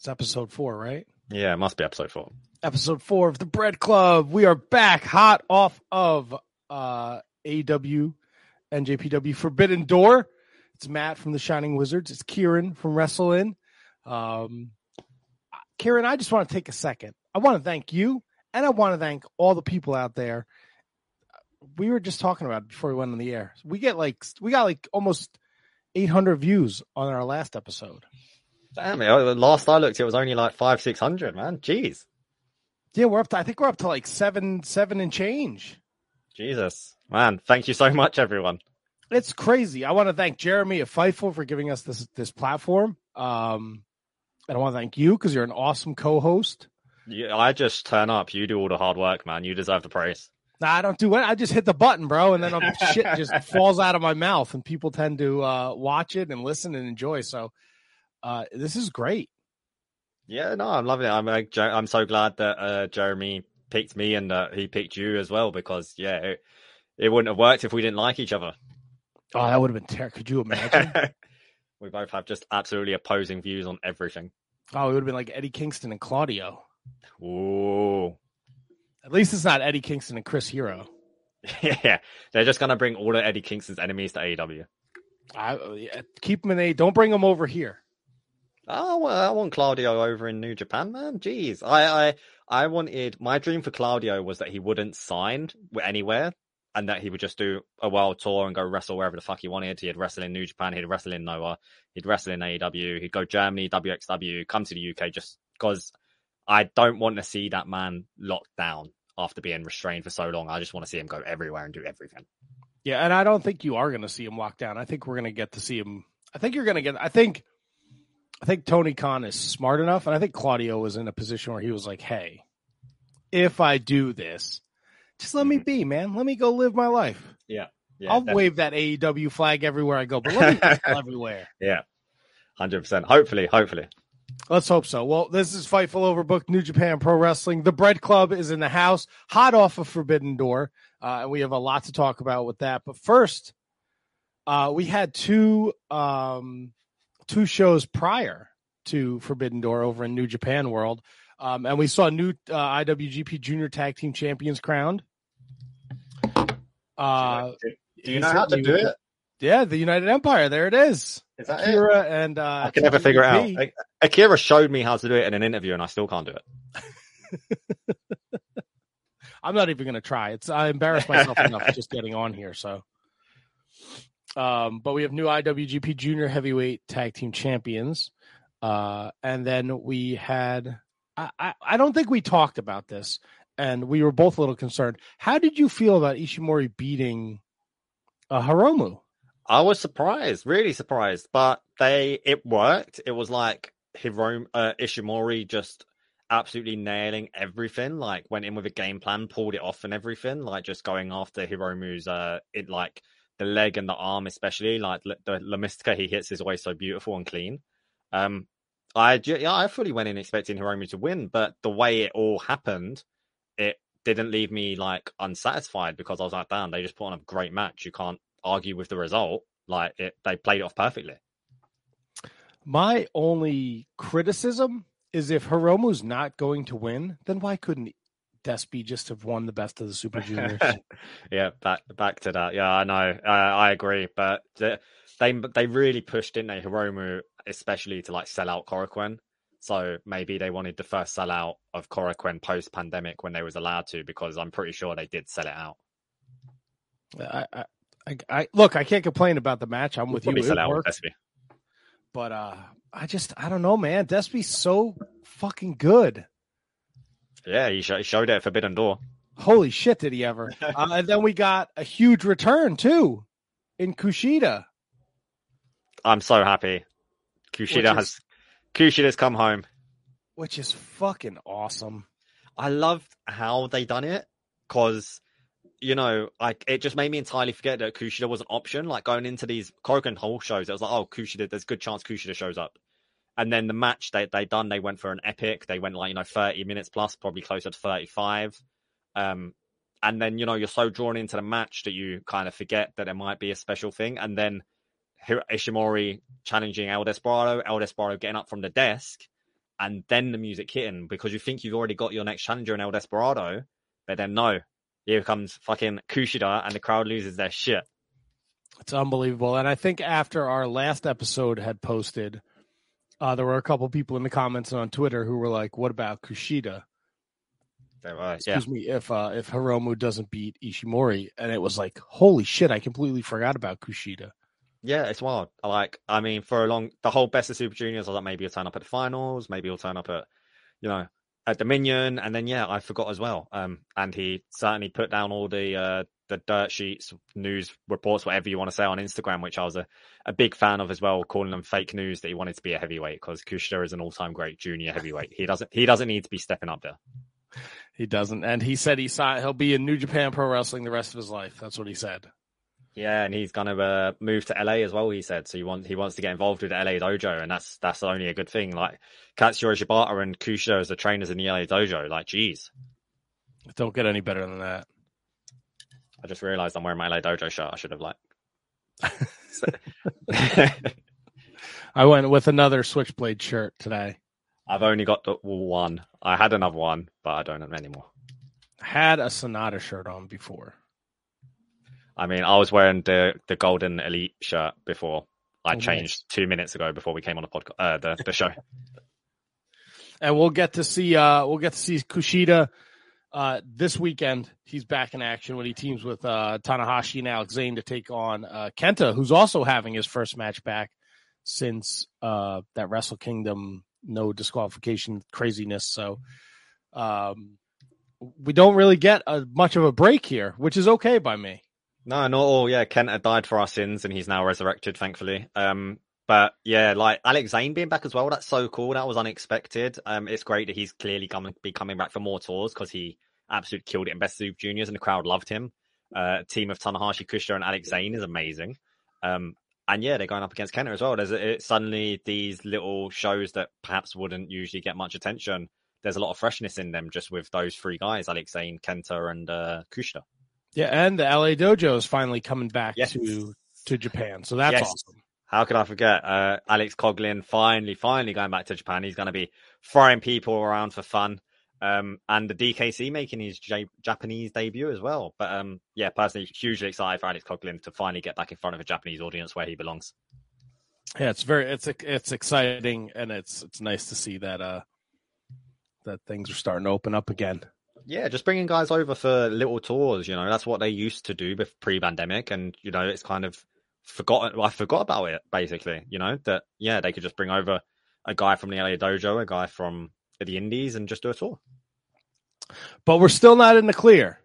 It's episode four, right? Yeah, it must be episode four. Episode four of the Bread Club. We are back hot off of uh AEW NJPW Forbidden Door. It's Matt from the Shining Wizards. It's Ciaran from Wrestle In. Um Ciaran, I just want to take a second. I want to thank you and I want to thank all the people out there. We were just talking about it before we went on the air. We get like we got like almost 800 views on our last episode. Damn it! Last I looked, it was only like five, six hundred. Man, jeez, Yeah, we're up to I think we're up to like seven, seven and change. Jesus, man. Thank you so much, everyone. It's crazy. I want to thank Jeremy of Fightful for giving us this this platform. Um, and I want to thank you because you're an awesome co-host. Yeah, I just turn up. You do all the hard work, man. You deserve the praise. Nah, I don't do it. I just hit the button, bro, and then shit just falls out of my mouth, and people tend to uh, watch it and listen and enjoy. So, uh, this is great. Yeah, no, I'm loving it. I'm like, I'm so glad that uh, Jeremy picked me and uh, he picked you as well because yeah, it, it wouldn't have worked if we didn't like each other. Oh, that would have been terrible. Could you imagine? we both have just absolutely opposing views on everything. oh, it would have been like Eddie Kingston and Claudio. Ooh, At least it's not Eddie Kingston and Chris Hero. yeah, they're just gonna bring all of Eddie Kingston's enemies to AEW. I yeah, keep them in a. Don't bring them over here. Oh, I want Claudio over in New Japan, man. Jeez, I, I, I wanted my dream for Claudio was that he wouldn't sign anywhere, and that he would just do a world tour and go wrestle wherever the fuck he wanted. He'd wrestle in New Japan, he'd wrestle in Noah, he'd wrestle in AEW, he'd go Germany, WXW, come to the UK, just because I don't want to see that man locked down after being restrained for so long. I just want to see him go everywhere and do everything. Yeah, and I don't think you are going to see him locked down. I think we're going to get to see him. I think you're going to get. I think. I think Tony Khan is smart enough, and I think Claudio was in a position where he was like, "Hey, if I do this, just let me be, man. Let me go live my life. Yeah, yeah, I'll wave that AEW flag everywhere I go, but let me everywhere. yeah, hundred percent. Hopefully, hopefully. Let's hope so. Well, this is Fightful Overbooked New Japan Pro Wrestling. The Bread Club is in the house, hot off of Forbidden Door, uh, and we have a lot to talk about with that. But first, uh, we had two um, two shows prior to Forbidden Door over in New Japan World, um, and we saw new uh, IWGP Junior Tag Team Champions crowned. Uh, do you know how to do it? Yeah, the United Empire. There it is. Is that it? Akira and uh, I can never figure it out. Akira showed me how to do it in an interview, and I still can't do it. I'm not even going to try. It's I embarrass myself enough just getting on here. So, um, but we have new IWGP Junior Heavyweight Tag Team Champions, uh, and then we had. I, I I don't think we talked about this, and we were both a little concerned. How did you feel about Ishimori beating uh, Hiromu? I was surprised, really surprised, but they it worked. It was like Hiromu uh, Ishimori just absolutely nailing everything. Like went in with a game plan, pulled it off, and everything. Like just going after Hiromu's uh, it like the leg and the arm, especially like the La Mystica he hits is always so beautiful and clean. Um, I yeah, I fully went in expecting Hiromu to win, but the way it all happened, it didn't leave me like unsatisfied because I was like, damn, they just put on a great match. You can't argue with the result. Like it, they played it off perfectly. My only criticism is if Hiromu's not going to win, then why couldn't Despy just have won the best of the Super Juniors? yeah, back back to that. Yeah, I know. Uh, I agree, but they they they really pushed, didn't they, Hiromu, especially to like sell out Korakuen. So maybe they wanted the first sellout of Korakuen post pandemic when they was allowed to, because I'm pretty sure they did sell it out. I, I, I, I look, I can't complain about the match. I'm with you. Probably It sell out with Despy. but uh, I just, I don't know, man. Despy's so fucking good. Yeah, he, sh- he showed it at Forbidden Door. Holy shit, did he ever? uh, and then we got a huge return too in Kushida. I'm so happy. Kushida Which has is- Kushida's come home. which is fucking awesome. I loved how they done it because you know, like it just made me entirely forget that Kushida was an option. Like going into these Korakuen Hall shows, it was like, oh, Kushida, there's a good chance Kushida shows up. And then the match they they done, they went for an epic. They went like you know 30 minutes plus, probably closer to 35. Um, and then you know you're so drawn into the match that you kind of forget that there might be a special thing. And then Ishimori challenging El Desperado, El Desperado getting up from the desk, and then the music hitting because you think you've already got your next challenger in El Desperado, but then no, here comes fucking Kushida, and the crowd loses their shit. It's unbelievable. And I think after our last episode had posted, uh, there were a couple people in the comments on Twitter who were like, "What about Kushida?" They were, yeah, Excuse me, if uh, if Hiromu doesn't beat Ishimori, and it was like, "Holy shit!" I completely forgot about Kushida. yeah, it's wild. Like, I mean, for a long, the whole best of Super Juniors, I was like, maybe he'll turn up at the finals, maybe he'll turn up at, you know, at Dominion, and then yeah, I forgot as well. Um, and he certainly put down all the uh the dirt sheets, news reports, whatever you want to say on Instagram, which I was a, a big fan of as well, calling them fake news that he wanted to be a heavyweight because Kushida is an all time great junior heavyweight. He doesn't he doesn't need to be stepping up there. He doesn't, and he said he signed. He'll be in New Japan Pro Wrestling the rest of his life. That's what he said. Yeah, and he's gonna uh, move to LA as well. He said so. He wants he wants to get involved with LA dojo, and that's that's only a good thing. Like Katsuyori Shibata and Kushida as the trainers in the LA dojo. Like, geez, Don't get any better than that. I just realized I'm wearing my LA dojo shirt. I should have like. I went with another Switchblade shirt today. I've only got the one. I had another one, but I don't have anymore. Had a Sonata shirt on before. I mean, I was wearing the the Golden Elite shirt before. I Oh, nice. changed two minutes ago before we came on the podcast, uh, the the show. and we'll get to see uh we'll get to see Kushida uh this weekend. He's back in action when he teams with uh Tanahashi and Alex Zayne to take on uh Kenta, who's also having his first match back since uh that Wrestle Kingdom no disqualification craziness. So um we don't really get a, much of a break here, which is okay by me. No, not all. Yeah, Kenta died for our sins, and he's now resurrected, thankfully. Um, but yeah, like Alex Zayne being back as well. That's so cool. That was unexpected. Um, it's great that he's clearly coming, be coming back for more tours because he absolutely killed it in Best Super Juniors, and the crowd loved him. Uh, team of Tanahashi, Kushida, and Alex Zayne is amazing. Um, and yeah, they're going up against Kenta as well. There's it, suddenly these little shows that perhaps wouldn't usually get much attention. There's a lot of freshness in them just with those three guys, Alex Zayne, Kenta, and uh, Kushida. Yeah, and the LA Dojo is finally coming back Yes. to to Japan. So that's Yes. awesome. How could I forget? Uh, Alex Coughlin finally, finally going back to Japan. He's going to be throwing people around for fun. Um, and the DKC making his J- Japanese debut as well. But um, yeah, personally, hugely excited for Alex Coughlin to finally get back in front of a Japanese audience where he belongs. Yeah, it's very it's it's exciting and it's it's nice to see that uh that things are starting to open up again. Yeah, just bringing guys over for little tours. You know, that's what they used to do pre-pandemic, and you know, it's kind of forgotten. Well, I forgot about it basically. You know that yeah, they could just bring over a guy from the LA Dojo, a guy from the Indies, and just do a tour. But we're still not in the clear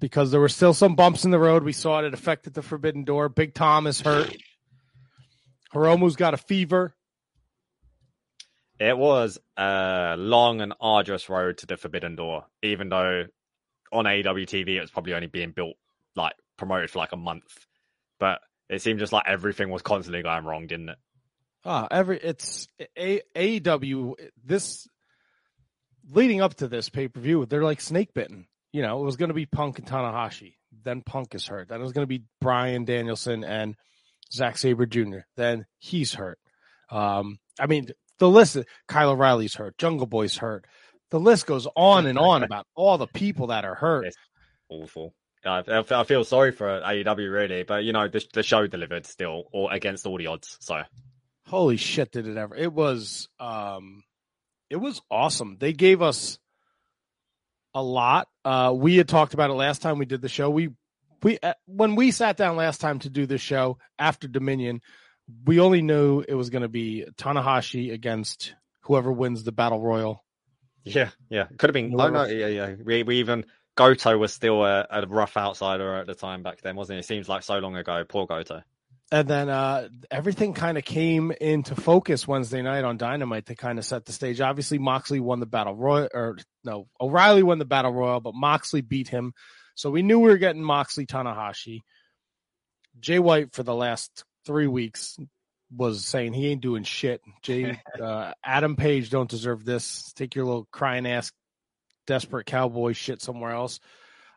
because there were still some bumps in the road. We saw it. It affected the Forbidden Door. Big Tom is hurt. Hiromu's got a fever. It was a long and arduous road to the Forbidden Door, even though on AEW TV it was probably only being built, like promoted for like a month. But it seemed just like everything was constantly going wrong, didn't it? Ah, every it's a, AEW. This leading up to this pay per view, they're like snake bitten. You know, it was going to be Punk and Tanahashi. Then Punk is hurt. Then it was going to be Bryan Danielson and Zack Sabre Jr. Then he's hurt. Um, I mean, the list. Kyle O'Reilly's hurt. Jungle Boy's hurt. The list goes on and on about all the people that are hurt. Yes. Awful. I, feel sorry for AEW really, but you know the the show delivered still, or against all the odds. So holy shit did it ever it was um it was awesome they gave us a lot uh we had talked about it last time we did the show we we uh, when we sat down last time to do this show after dominion we only knew it was going to be tanahashi against whoever wins the battle royal yeah, yeah, could have been. Oh no, yeah, yeah. We we even Goto was still a, a rough outsider at the time back then, wasn't he? It seems like so long ago. Poor Goto. and then uh, everything kind of came into focus Wednesday night on Dynamite to kind of set the stage. Obviously, Moxley won the battle royal, or no, O'Reilly won the battle royal, but Moxley beat him. So we knew we were getting Moxley Tanahashi. Jay White for the last three weeks was saying he ain't doing shit. Jay uh, Adam Page don't deserve this. Take your little crying ass, desperate cowboy shit somewhere else.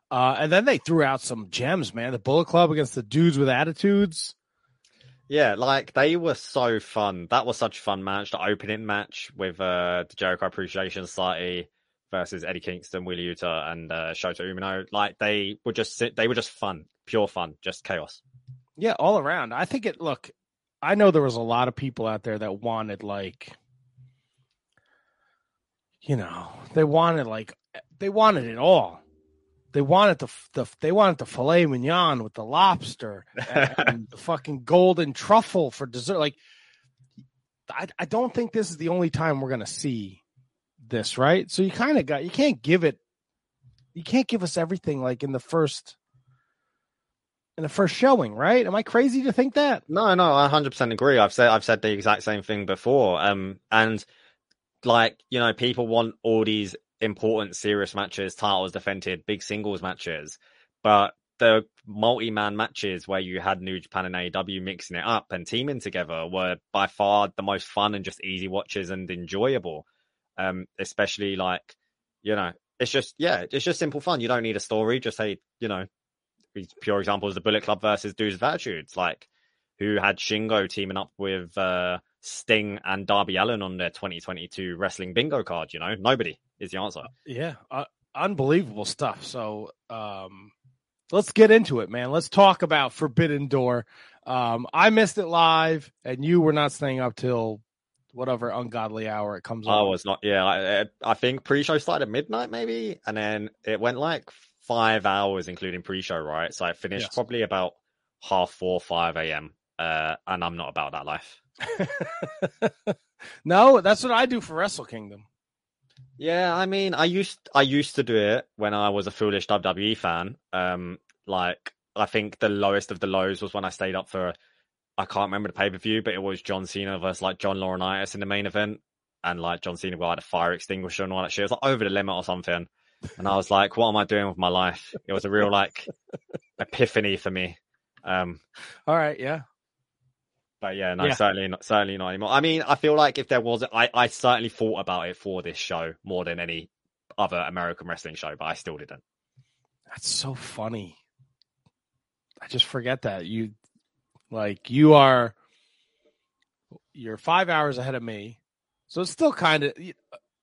Uh, and then they threw out some gems, man. The Bullet Club against the dudes with attitudes. Yeah, like they were so fun. That was such a fun match. The opening match with uh, the Jericho Appreciation Society versus Eddie Kingston, Wheeler Yuta, and uh, Shota Umino. Like they were just they were just fun, pure fun, just chaos. Yeah, all around. I think it. Look, I know there was a lot of people out there that wanted like, you know, they wanted like they wanted it all. They wanted the the they wanted the filet mignon with the lobster and, the fucking golden truffle for dessert. Like, I I don't think this is the only time we're gonna see this, right? So you kind of got you can't give it, you can't give us everything like in the first in the first showing, right? Am I crazy to think that? No, no, I 100% agree. I've said I've said the exact same thing before. Um, and like you know, people want all these important, serious matches, titles defended, big singles matches, but the multi-man matches where you had New Japan and AEW mixing it up and teaming together were by far the most fun and just easy watches and enjoyable. Um, especially like you know, it's just yeah, it's just simple fun. You don't need a story. Just say you know, pure examples the Bullet Club versus Dudes of like who had Shingo teaming up with uh, Sting and Darby Allin on their 2022 wrestling bingo card. You know, nobody is the answer. Yeah, uh, unbelievable stuff. So um, let's get into it, man. Let's talk about Forbidden Door. Um, I missed it live, and you were not staying up till whatever ungodly hour it comes. I was not. Yeah, I, I think pre-show started at midnight, maybe, and then it went like five hours, including pre-show. Right, so I finished yes. probably about half four, five a.m. Uh, and I'm not about that life. no, that's what I do for Wrestle Kingdom. Yeah, I mean, I used I used to do it when I was a foolish WWE fan. Um, like I think the lowest of the lows was when I stayed up for I can't remember the pay per view, but it was John Cena versus like John Laurinaitis in the main event, and like John Cena like a fire extinguisher and all that shit. It was like over the limit or something, and I was like, "What am I doing with my life?" It was a real like epiphany for me. Um, all right, yeah, but yeah, no, yeah. certainly not, certainly not anymore. I mean, I feel like if there was, I, I certainly thought about it for this show more than any other American wrestling show, but I still didn't. That's so funny. I just forget that you, like, you are, you're five hours ahead of me, so it's still kind of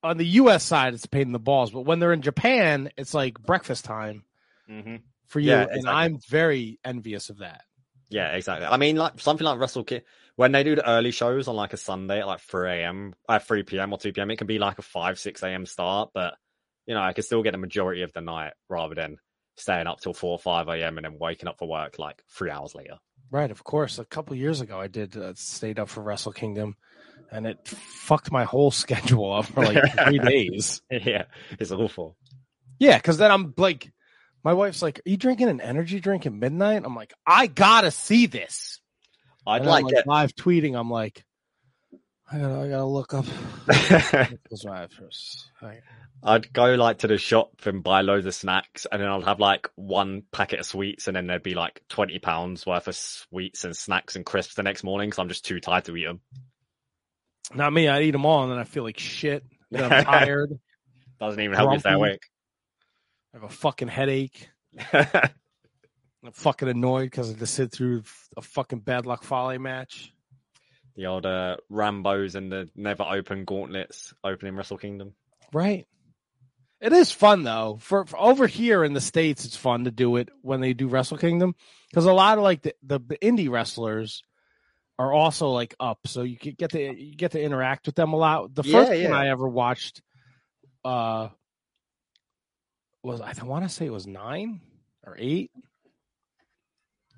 on the U.S. side, it's a pain in the balls. But when they're in Japan, it's like breakfast time mm-hmm. for you, yeah, exactly. and I'm very envious of that. Yeah, exactly. I mean, like something like Wrestle Kingdom, when they do the early shows on like a Sunday at like 3 a.m., at 3 p.m. or 2 p.m., it can be like a 5, 6 a.m. start, but you know, I can still get the majority of the night rather than staying up till 4 or 5 a.m. and then waking up for work like three hours later. Right, of course. A couple years ago, I did uh, stayed up for Wrestle Kingdom, and it fucked my whole schedule up for like three days. Yeah, it's awful. Yeah, because then I'm like, my wife's like, "Are you drinking an energy drink at midnight?" I'm like, "I gotta see this." I'd and like, like it. live tweeting. I'm like, I gotta, I gotta look up. I'd go like to the shop and buy loads of snacks, and then I'd have like one packet of sweets, and then there'd be like twenty pounds worth of sweets and snacks and crisps the next morning because I'm just too tired to eat them. Not me. I eat them all, and then I feel like shit. I'm tired. Doesn't even help grumpy. you stay awake. I have a fucking headache. I'm fucking annoyed because I had to sit through a fucking bad luck Fale match. The old uh, Rambos and the never open gauntlets opening Wrestle Kingdom. Right. It is fun though. For, for, over here in the states, it's fun to do it when they do Wrestle Kingdom because a lot of like the, the, the indie wrestlers are also like up, so you get to you get to interact with them a lot. The first yeah, yeah. one I ever watched, uh, was I want to say it was nine or eight.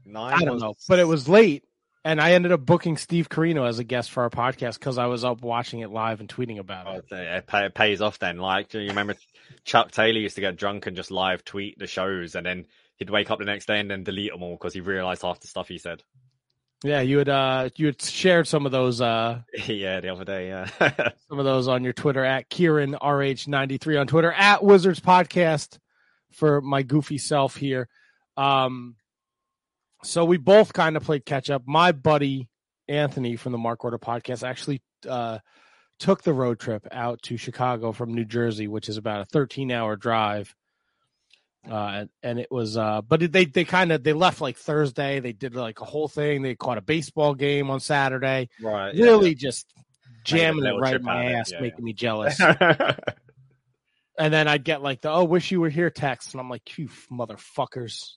Nine. I don't know, but it was late, and I ended up booking Steve Corino as a guest for our podcast because I was up watching it live and tweeting about it. Oh, it, it pays off then. Like you remember, Chuck Taylor used to get drunk and just live tweet the shows, and then he'd wake up the next day and then delete them all because he realized half the stuff he said. Yeah, you had uh you had shared some of those uh yeah, the other day. Yeah, some of those on your Twitter at Ciaran RH93 on Twitter at Wizards Podcast for my goofy self here. Um, so we both kind of played catch up. My buddy Anthony from the Mark Order Podcast actually uh took the road trip out to Chicago from New Jersey, which is about a 13 hour drive. Uh, and, it was, uh, but they, they kind of, they left like Thursday. They did like a whole thing. They caught a baseball game on Saturday. right. Really just jamming it right in my ass, Yeah, making yeah. me jealous. and then I'd get like the, oh, wish you were here text. And I'm like, you motherfuckers.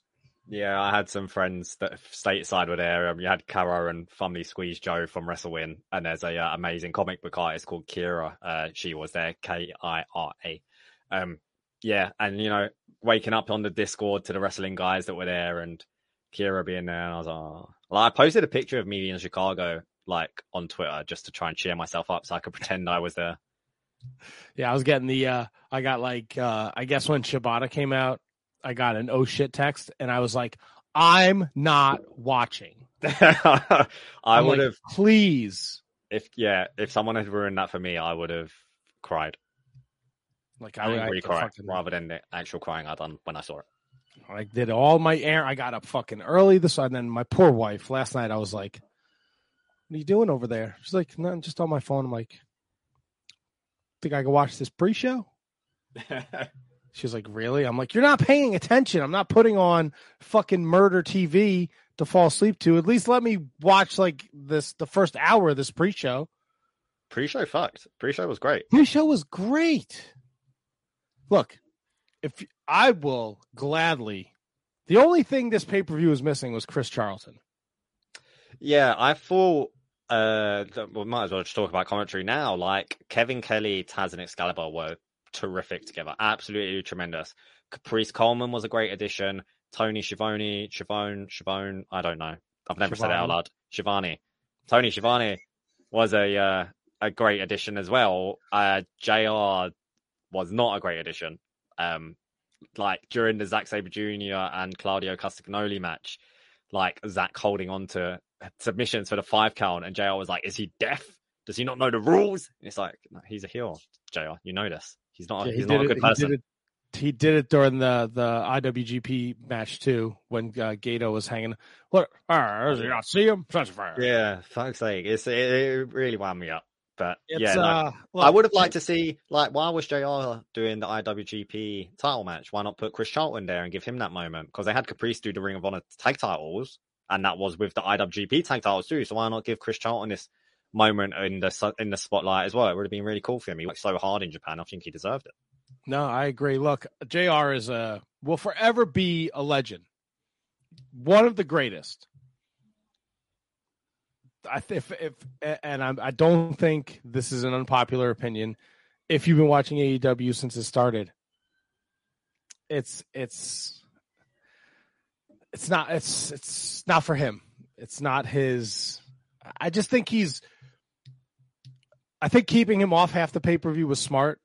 Yeah, I had some friends that stateside were there. Um, you had Caro and Family Squeeze Joe from WrestleWin, and there's a uh, amazing comic book artist called Kira. Uh, she was there, K I R A. Um, yeah, and you know, waking up on the Discord to the wrestling guys that were there, and Kira being there, and I was like, oh. well, I posted a picture of me in Chicago, like on Twitter, just to try and cheer myself up, so I could pretend I was there. Yeah, I was getting the uh I got like uh I guess when Shibata came out, I got an oh shit text and I was like, I'm not watching. I I'm would like, have, please. if yeah, if someone had ruined that for me, I would have cried. Like I, I, I fucking, rather than the actual crying I done when I saw it. I did all my air. I got up fucking early this and then my poor wife last night I was like, What are you doing over there? She's like, No, I'm just on my phone. I'm like, think I can watch this pre-show? She's like, Really? I'm like, You're not paying attention. I'm not putting on fucking murder TV to fall asleep to. At least let me watch like this the first hour of this pre-show. Pre-show fucked. Pre-show was great. Pre-show was great. Look, if I will gladly the only thing this pay-per-view was missing was Chris Charlton. Yeah, I thought. Uh, we might as well just talk about commentary now. Like Kevin Kelly, Taz, and Excalibur were terrific together. Absolutely tremendous. Caprice Coleman was a great addition. Tony Schiavone, Schiavone, Schiavone. I don't know. I've never said it out loud. Shivani, Tony Schiavone was a uh, a great addition as well. Uh, Jr. was not a great addition. Um, like during the Zack Sabre Jr. and Claudio Castagnoli match, like Zack holding on to submissions for the five count, and JR was like, "Is he deaf? Does he not know the rules?" And it's like, no, he's a heel, JR. You know this. He's not. Yeah, he's not a good it, person. He did, it, he did it during the the IWGP match too when uh, Gato was hanging. What? Uh, does he not see him? Yeah, fuck's sake, it's it, it really wound me up. But It's, yeah, no, uh, I would have liked to see like why was JR doing the IWGP title match? Why not put Chris Charlton there and give him that moment? Because they had Caprice do the Ring of Honor tag titles, and that was with the IWGP tag titles too. So why not give Chris Charlton this moment in the in the spotlight as well? It would have been really cool for him. He worked so hard in Japan. I think he deserved it. No, I agree. Look, Jr. is a will forever be a legend, one of the greatest. I th- if if and I, I don't think this is an unpopular opinion. If you've been watching AEW since it started, it's it's it's not it's it's not for him. It's not his. I just think he's. I think keeping him off half the pay per view was smart.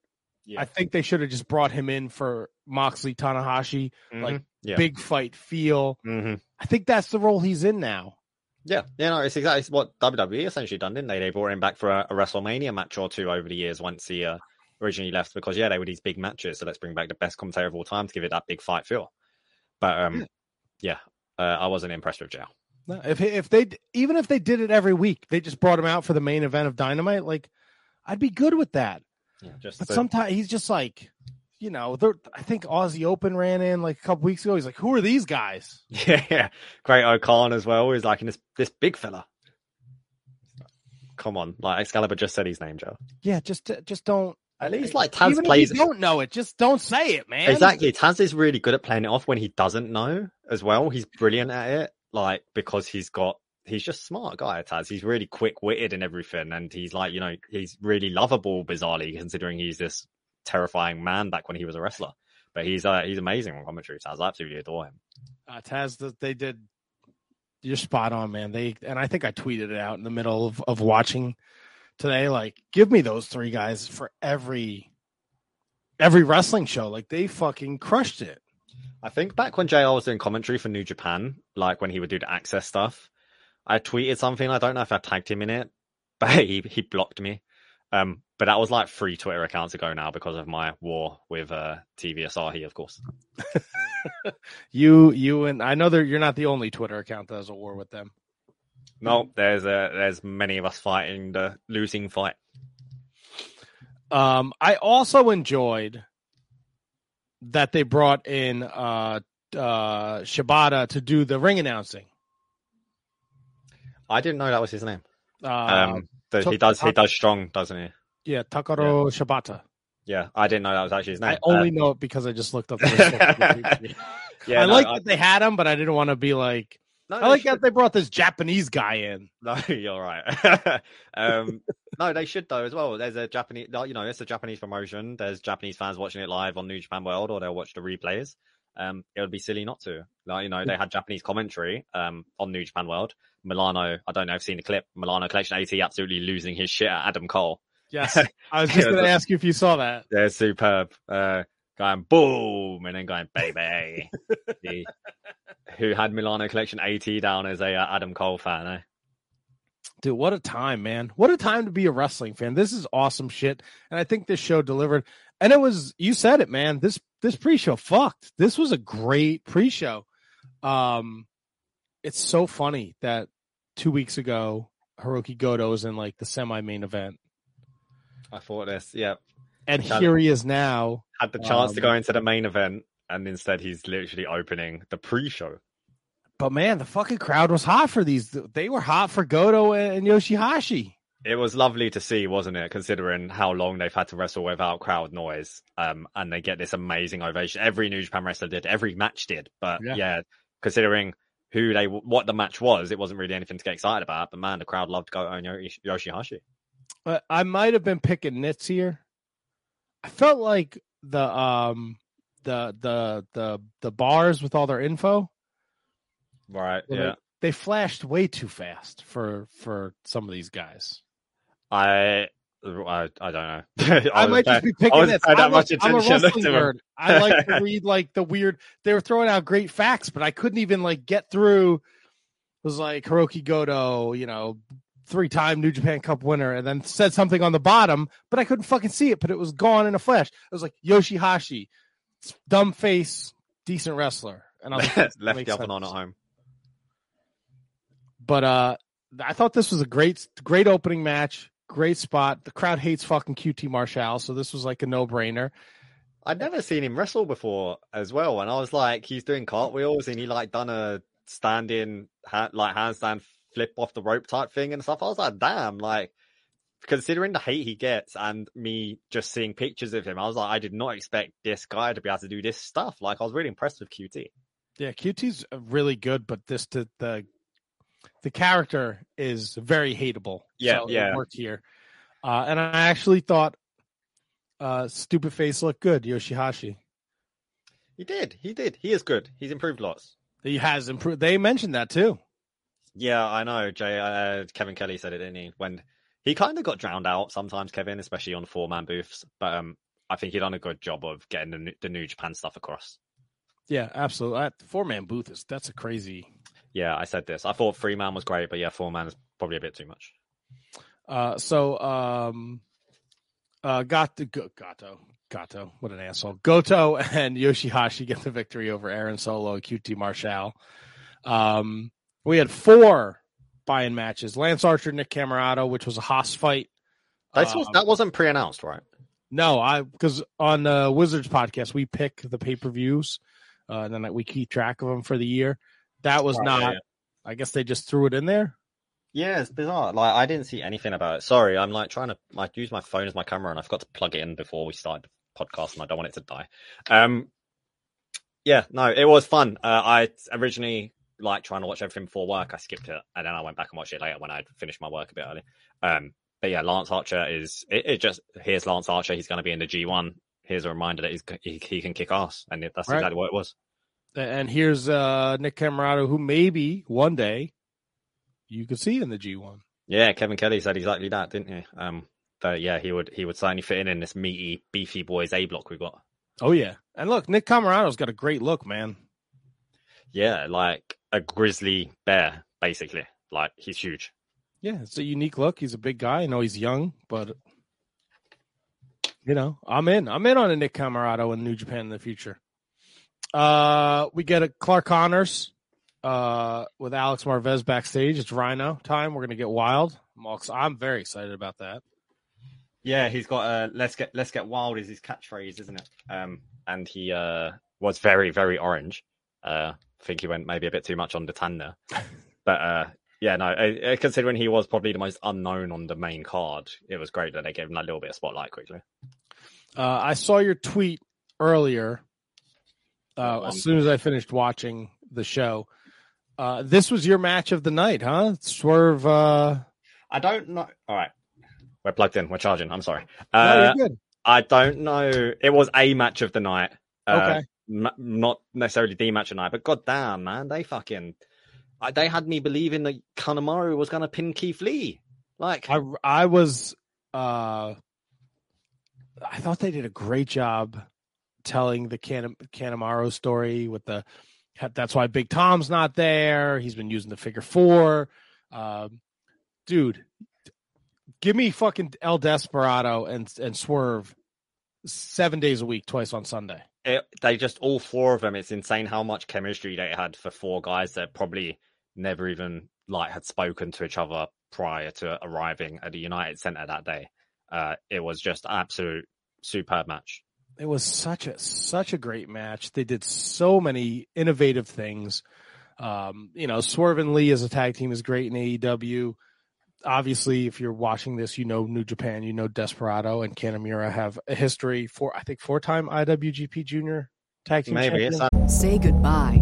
Yeah. I think they should have just brought him in for Moxley Tanahashi, like yeah. big fight feel. hmm I think that's the role he's in now. Yeah, yeah, no, it's exactly what WWE essentially done, didn't they? They brought him back for a, a WrestleMania match or two over the years once he uh, originally left because yeah, they were these big matches. So let's bring back the best commentator of all time to give it that big fight feel. But um, yeah, uh, I wasn't impressed with JR. No, If if they even if they did it every week, they just brought him out for the main event of Dynamite. Like, I'd be good with that. Yeah, just But the- sometimes he's just like, you know, I think Aussie Open ran in like a couple weeks ago. He's like, who are these guys? yeah, yeah, Great-O-Khan as well. He's like in this this big fella. Come on, like Excalibur just said his name, Joe. Yeah, just just don't. At least like Taz even plays if you don't know it, just don't say it, man. Exactly. Taz is really good at playing it off when he doesn't know as well. He's brilliant at it. Like, because he's got, he's just smart guy, Taz. He's really quick witted and everything. And he's like, you know, he's really lovable, bizarrely, considering he's this terrifying man back when he was a wrestler. But he's, uh, he's amazing on commentary. Taz. I absolutely adore him. uh, Taz, they did. You're spot on, man. They and I think I tweeted it out in the middle of, of watching today. Like, give me those three guys for every every wrestling show. Like, they fucking crushed it. I think back when JR was doing commentary for New Japan, like when he would do the access stuff, I tweeted something. I don't know if I tagged him in it, but he he blocked me. Um, but that was like three Twitter accounts ago now because of my war with uh TV Asahi, of course. You you and I know that you're not the only Twitter account that has a war with them. No, there's uh, there's many of us fighting the losing fight. Um, I also enjoyed that they brought in uh uh Shibata to do the ring announcing. I didn't know that was his name. Uh, Um, the- he does he does strong, doesn't he? Yeah, Takaro Shibata. Yeah, I didn't know that was actually his name. I only Uh, know it because I just looked up the yeah, I no, like that they had him, but I didn't want to be like. no, I like should. that they brought this Japanese guy in. No, you're right. um, no, they should though as well. There's a Japanese, you know, it's a Japanese promotion. There's Japanese fans watching it live on New Japan World, or they'll watch the replays. Um, it would be silly not to. Like, you know, they had Japanese commentary um on New Japan World. Milano, I don't know if you've seen the clip. Milano Collection AT absolutely losing his shit at Adam Cole. Yes, I was just going to ask you if you saw that. They're superb. Uh, going boom and then going baby. the, who had Milano Collection AT down as a uh, Adam Cole fan? Eh? Dude, what a time, man. What a time to be a wrestling fan. This is awesome shit. And I think this show delivered. And it was you said it, man. This this pre-show fucked. This was a great pre-show. Um it's so funny that 2 weeks ago Hiroki Goto was in like the semi-main event. I thought this. Yeah, And That- here he is now. had the chance to Um, go into the main event, and instead he's literally opening the pre-show. But man, the fucking crowd was hot for these. They were hot for Goto and Yoshihashi. It was lovely to see, wasn't it? Considering how long they've had to wrestle without crowd noise, um, and they get this amazing ovation. Every New Japan wrestler did, every match did. But Yeah. yeah, considering who they, what the match was, it wasn't really anything to get excited about. But man, the crowd loved Goto and Yoshi- Yoshihashi. But I might have been picking nits here. I felt like the um the the the the bars with all their info Right? Yeah. they flashed way too fast for for some of these guys. I, I, I don't know. I, was might just be picking nits. paying that I'm, a, much I'm a wrestling to nerd. I like to read like the weird. They were throwing out great facts, but I couldn't even like get through. It was like Hiroki Goto, you know, three-time New Japan Cup winner, and then said something on the bottom, but I couldn't fucking see it. But it was gone in a flash. It was like Yoshihashi, dumb face, decent wrestler, and I was like, Left on at home. But uh, I thought this was a great, great opening match. Great spot. The crowd hates fucking QT Marshall, so this was like a no-brainer. I'd never seen him wrestle before as well, and I was like, he's doing cartwheels and he like done a standing ha- like handstand flip off the rope type thing and stuff. I was like, damn, like considering the hate he gets and me just seeing pictures of him, I was like, I did not expect this guy to be able to do this stuff. Like, I was really impressed with QT. Yeah, QT's really good, but this the the, the character is very hateable. Yeah, so yeah. Worked here, uh, and I actually thought uh, stupid face looked good. Yoshihashi, He did, he did. He is good. He's improved lots. he has improved. They mentioned that too. Yeah, I know. Jay, uh, Kevin Kelly said it, didn't he? When he kind of got drowned out sometimes, Kevin, especially on four man booths. But um, I think he done a good job of getting the, New- the New Japan stuff across. Yeah, absolutely. Four man booth is that's a crazy. Yeah, I said this. I thought three man was great, but yeah, four man is probably a bit too much. Uh, so um, uh, got the Gato, Gato, what an asshole. Goto and Yoshihashi get the victory over Aaron Solo, and QT Marshall. Um, we had four buy-in matches: Lance Archer, Nick Comoroto, which was a Haas fight. This was, Um, that wasn't pre announced, right? no, I because on the Wizards podcast we pick the pay-per-views, uh, and then we keep track of them for the year. That was Right, not. yeah, yeah. I guess they just threw it in there. Yeah, it's bizarre. Like I didn't see anything about it. Sorry, I'm like trying to like use my phone as my camera, and I forgot to plug it in before we started the podcast, and I don't want it to die. Um, yeah, no, it was fun. Uh, I originally like trying to watch everything before work. I skipped it, and then I went back and watched it later when I'd finished my work a bit early. Um, but yeah, Lance Archer is it, it just here's Lance Archer. He's going to be in the G1. Here's a reminder that he's he, he can kick ass, and that's Right. exactly what it was. And here's uh, Nick Comoroto, who maybe one day you could see in the G1. Yeah, Kevin Kelly said exactly that, didn't he? Um, but yeah, he would he would certainly fit in in this meaty, beefy boys A block we've got. Oh yeah, and look, Nick Comoroto's got a great look, man. Yeah, like a grizzly bear, basically. Like he's huge. Yeah, it's a unique look. He's a big guy. I know he's young, but you know, I'm in. I'm in on a Nick Comoroto in New Japan in the future. Uh, we get a Clark Connors uh, with Alex Marvez backstage. It's Rhino time. We're gonna get wild. I'm, I'm very excited about that. Yeah, he's got uh let's get let's get wild is his catchphrase, isn't it? Um and he uh was very, very orange. Uh I think he went maybe a bit too much on the tan but uh yeah, no, I, I, considering he was probably the most unknown on the main card, it was great that they gave him that little bit of spotlight quickly. Uh, I saw your tweet earlier. Uh, as soon as I finished watching the show, uh, this was your match of the night, huh? Swerve. Uh, I don't know. All right, we're plugged in. We're charging. I'm sorry. Uh, no, I don't know. It was a match of the night. Uh, okay. Not necessarily the match of the night, but goddamn, man, they fucking they had me believing that Kanemaru was going to pin Keith Lee. Like I, I was, uh, I thought they did a great job telling the Can- Kanemaru story with the. That's why Big Tom's not there. He's been using the figure four. Um, dude, give me fucking El Desperado and and Swerve seven days a week, twice on Sunday. It, they just all four of them. It's insane how much chemistry they had for four guys that probably never even like had spoken to each other prior to arriving at the United Center that day. Uh, it was just absolute superb match. It was such a such a great match. They did so many innovative things. Um, you know, Swerve and Lee as a tag team is great in AEW obviously, if you're watching this, you know New Japan, you know Desperado and Kanemaru have a history for I think four time IWGP Junior tag team. Maybe it's not- say goodbye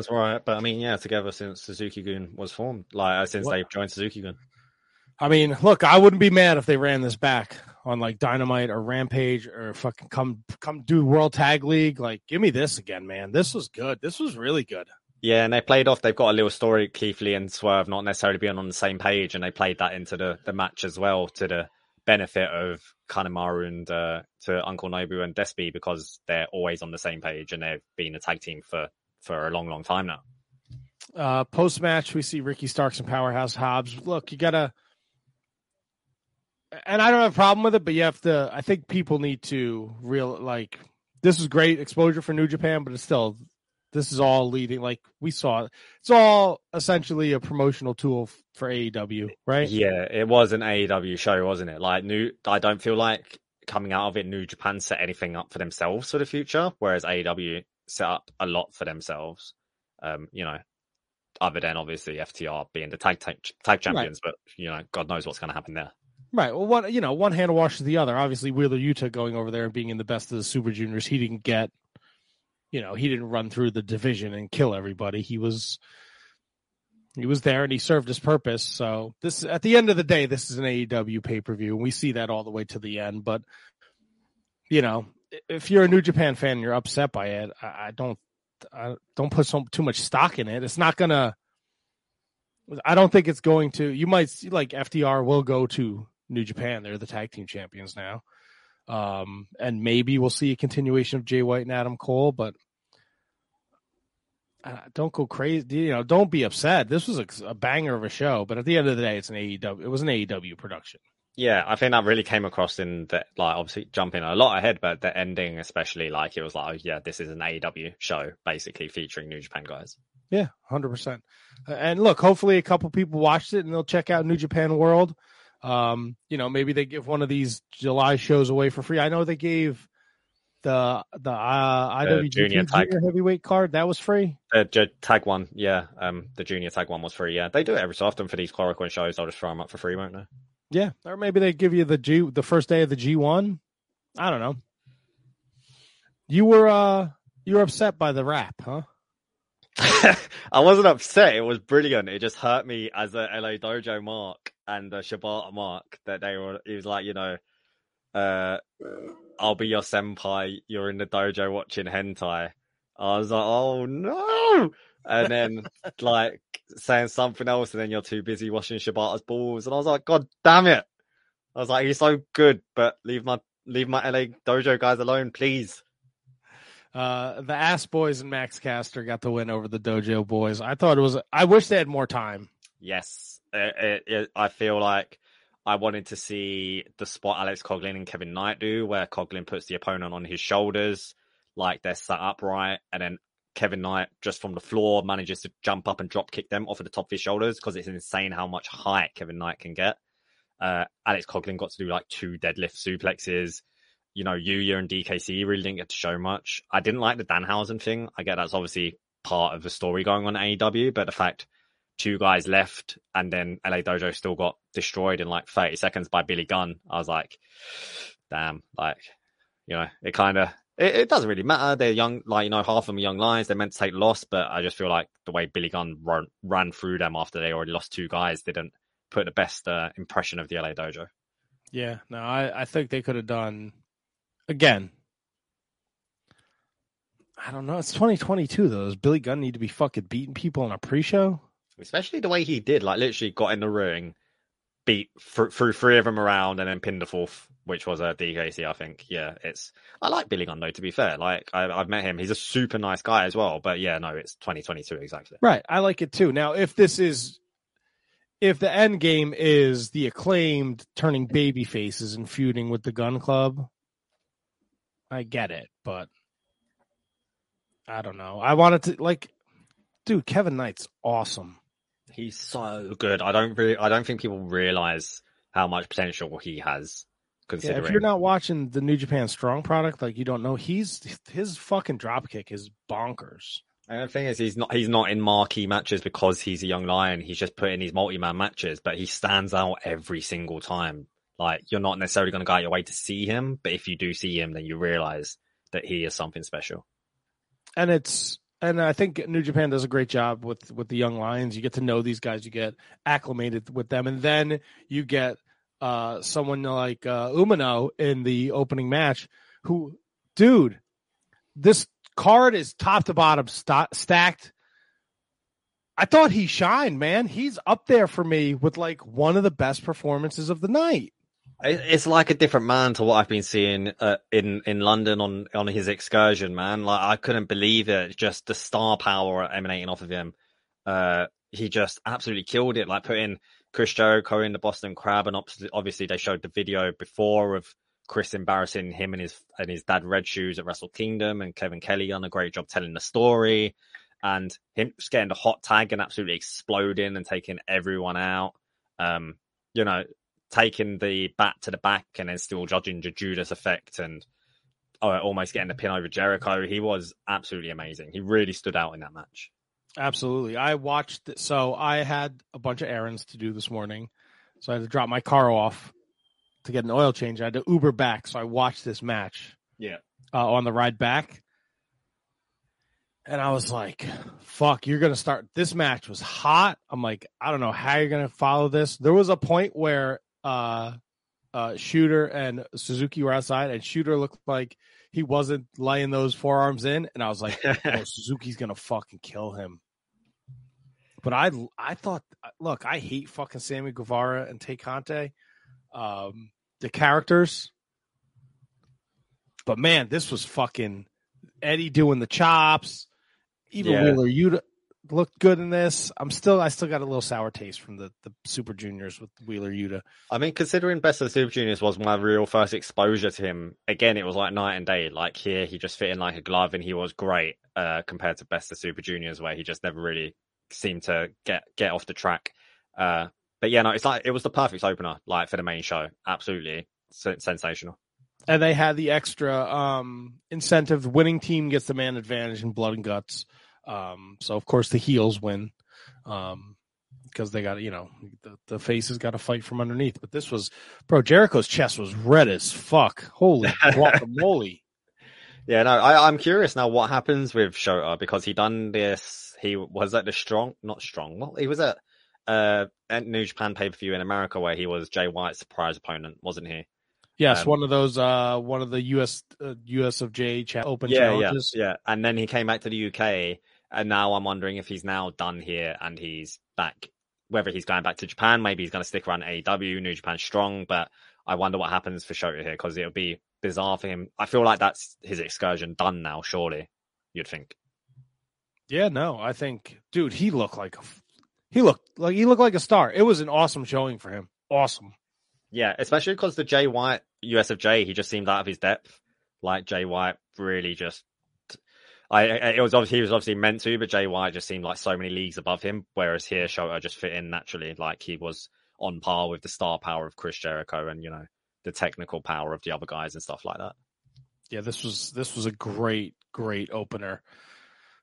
That's right. But I mean, yeah, together since Suzuki Gun was formed, like since what? they joined Suzuki Gun. I mean, look, I wouldn't be mad if they ran this back on like Dynamite or Rampage or fucking come come do World Tag League. Like, give me this again, man. This was good. This was really good. Yeah, and they played off. They've got a little story, Keith Lee and Swerve not necessarily being on the same page, and they played that into the the match as well to the benefit of Kanemaru and uh, to Uncle Nobu and Despy because they're always on the same page and they've been a tag team for for a long, long time now. Uh, Post match, we see Ricky Starks and Powerhouse Hobbs. Look, you gotta, and I don't have a problem with it, but you have to. I think people need to real like this is great exposure for New Japan, but it's still this is all leading. Like we saw, it's all essentially a promotional tool for AEW, right? Yeah, it was an AEW show, wasn't it? Like new, I don't feel like coming out of it, New Japan set anything up for themselves for the future, whereas AEW set up a lot for themselves. Um, you know, other than obviously FTR being the tag tag, tag champions, right. but you know, God knows what's going to happen there. Right. Well, one you know, one hand washes the other. Obviously, Wheeler Yuta going over there and being in the best of the Super Juniors, he didn't get, you know, he didn't run through the division and kill everybody. He was, he was there and he served his purpose. So this, at the end of the day, this is an AEW pay per view, and we see that all the way to the end. But you know, if you're a New Japan fan and you're upset by it, I, I don't I don't put so too much stock in it. It's not gonna. I don't think it's going to. You might see like FTR will go to New Japan. They're the tag team champions now, um, and maybe we'll see a continuation of Jay White and Adam Cole. But don't go crazy. You know, don't be upset. This was a, a banger of a show. But at the end of the day, it's an AEW. It was an AEW production. Yeah, I think that really came across in that, like, obviously jumping a lot ahead, but the ending, especially, like, it was like, oh, yeah, this is an AEW show, basically featuring New Japan guys. Yeah, hundred percent. And look, hopefully, a couple people watched it and they'll check out New Japan World. Um, you know, maybe they give one of these July shows away for free. I know they gave the the uh, IWGP junior, tag. junior heavyweight card that was free. The tag one, yeah. Um, the junior tag one was free. Yeah, they do it every so often for these Korakuen shows. I'll just throw them up for free, won't they? Yeah, or maybe they give you the G the first day of the G one. I don't know. You were uh you were upset by the rap, huh? I wasn't upset. It was brilliant. It just hurt me as a LA Dojo mark and a Shibata mark that they were. It was like you know, uh, I'll be your senpai. You're in the dojo watching hentai. I was like, oh no. And then like saying something else, and then you're too busy washing Shibata's balls, and I was like, God damn it! I was like, he's so good, but leave my leave my LA Dojo guys alone, please. Uh, the Ass Boys and Max Caster got the win over the Dojo Boys. I thought it was. I wish they had more time. Yes, it, it, it, I feel like I wanted to see the spot Alex Coughlin and Kevin Knight do, where Coughlin puts the opponent on his shoulders, like they're sat upright, and then Kevin Knight just from the floor manages to jump up and drop kick them off of the top of his shoulders because it's insane how much height Kevin Knight can get. Uh, Alex Coughlin got to do like two deadlift suplexes. You know, Yuya and DKC really didn't get to show much. I didn't like the Danhausen thing. I get that's obviously part of the story going on at AEW, but the fact two guys left and then LA Dojo still got destroyed in like 30 seconds by Billy Gunn, I was like, damn, like, you know, it kind of, it, it, doesn't really matter. They're young, like, you know, half of them are young lions. They're meant to take loss, but I just feel like the way Billy Gunn run, ran through them after they already lost two guys didn't put the best uh, impression of the LA Dojo. Yeah, no, I, I think they could have done again. I don't know. It's 2022 though. Does Billy Gunn need to be fucking beating people on a pre-show? Especially the way he did, like literally got in the ring, beat threw three of them around, and then pinned the fourth, which was a DKC, I think. Yeah, it's I like Billy Gunn though. To be fair, like I, I've met him, he's a super nice guy as well. But yeah, no, it's 2022 exactly. Right, I like it too. Now, if this is if the end game is the acclaimed turning baby faces and feuding with the gun club, I get it, but I don't know. I wanted to like dude, Kevin Knight's awesome. He's so good. I don't really I don't think people realize how much potential he has. Considering yeah, if you're not watching the New Japan Strong product, like you don't know, he's his fucking dropkick is bonkers. And the thing is, he's not he's not in marquee matches because he's a young lion. He's just put in these multi man matches, but he stands out every single time. Like you're not necessarily going to go out your way to see him, but if you do see him, then you realize that he is something special. And it's and I think New Japan does a great job with with the young lions. You get to know these guys, you get acclimated with them, and then you get uh, someone like uh, Umino in the opening match, who, dude, this card is top to bottom st- stacked. I thought he shined, man. He's up there for me with like one of the best performances of the night. It's like a different man to what I've been seeing uh, in in London on on his excursion, man. Like I couldn't believe it. Just the star power emanating off of him. Uh, he just absolutely killed it. Like putting Chris Jericho in the Boston Crab, and obviously they showed the video before of Chris embarrassing him and his and his dad Red Shoes at Wrestle Kingdom, and Kevin Kelly done a great job telling the story, and him just getting the hot tag and absolutely exploding and taking everyone out. Um, you know, taking the bat to the back and then still judging the Judas effect and uh, almost getting the pin over Jericho. He was absolutely amazing. He really stood out in that match. Absolutely. I watched it. So I had a bunch of errands to do this morning. So I had to drop my car off to get an oil change. I had to Uber back. So I watched this match. Yeah. Uh, on the ride back. And I was like, fuck, you're going to start. This match was hot. I'm like, I don't know how you're going to follow this. There was a point where uh, uh, Shota and Suzuki were outside, and Shota looked like he wasn't laying those forearms in, and I was like, oh, Suzuki's gonna fucking kill him. But I, I thought, look, I hate fucking Sammy Guevara and Tay Conti, um, the characters. But man, this was fucking Eddie doing the chops. Even yeah. Wheeler Yuta, looked good in this. I'm still I still got a little sour taste from the the Super Juniors with Wheeler Yuta. I mean, considering Best of the Super Juniors was my real first exposure to him, again it was like night and day. Like here, he just fit in like a glove, and he was great uh, compared to Best of Super Juniors, where he just never really seemed to get get off the track. Uh, but yeah, no, it's like it was the perfect opener, like for the main show. Absolutely sensational. And they had the extra um, incentive. Winning team gets the man advantage in blood and guts. Um, so of course the heels win. Um, because they got you know the, the face has got to fight from underneath. But this was, bro, Jericho's chest was red as fuck. Holy guacamole! yeah, no, I, I'm curious now what happens with Shota because he done this he was at the strong, not strong. Well, he was at uh at New Japan pay per view in America where he was Jay White's surprise opponent, wasn't he? Yes, Um, one of those. Uh, one of the US uh, US of J cha- Open yeah, challenges. yeah, yeah. And then he came back to the UK, and now I'm wondering if he's now done here and he's back. Whether he's going back to Japan, maybe he's going to stick around AEW, New Japan Strong. But I wonder what happens for Shota here because it'll be bizarre for him. I feel like that's his excursion done now. Surely, you'd think. Yeah, no, I think, dude, he looked like a, he looked like he looked like a star. It was an awesome showing for him. Awesome. Yeah, especially because the Jay White USFJ, he just seemed out of his depth. Like Jay White really just, I it was obviously he was obviously meant to, but Jay White just seemed like so many leagues above him. Whereas here, Shota just fit in naturally, like he was on par with the star power of Chris Jericho and you know the technical power of the other guys and stuff like that. Yeah, this was this was a great great opener.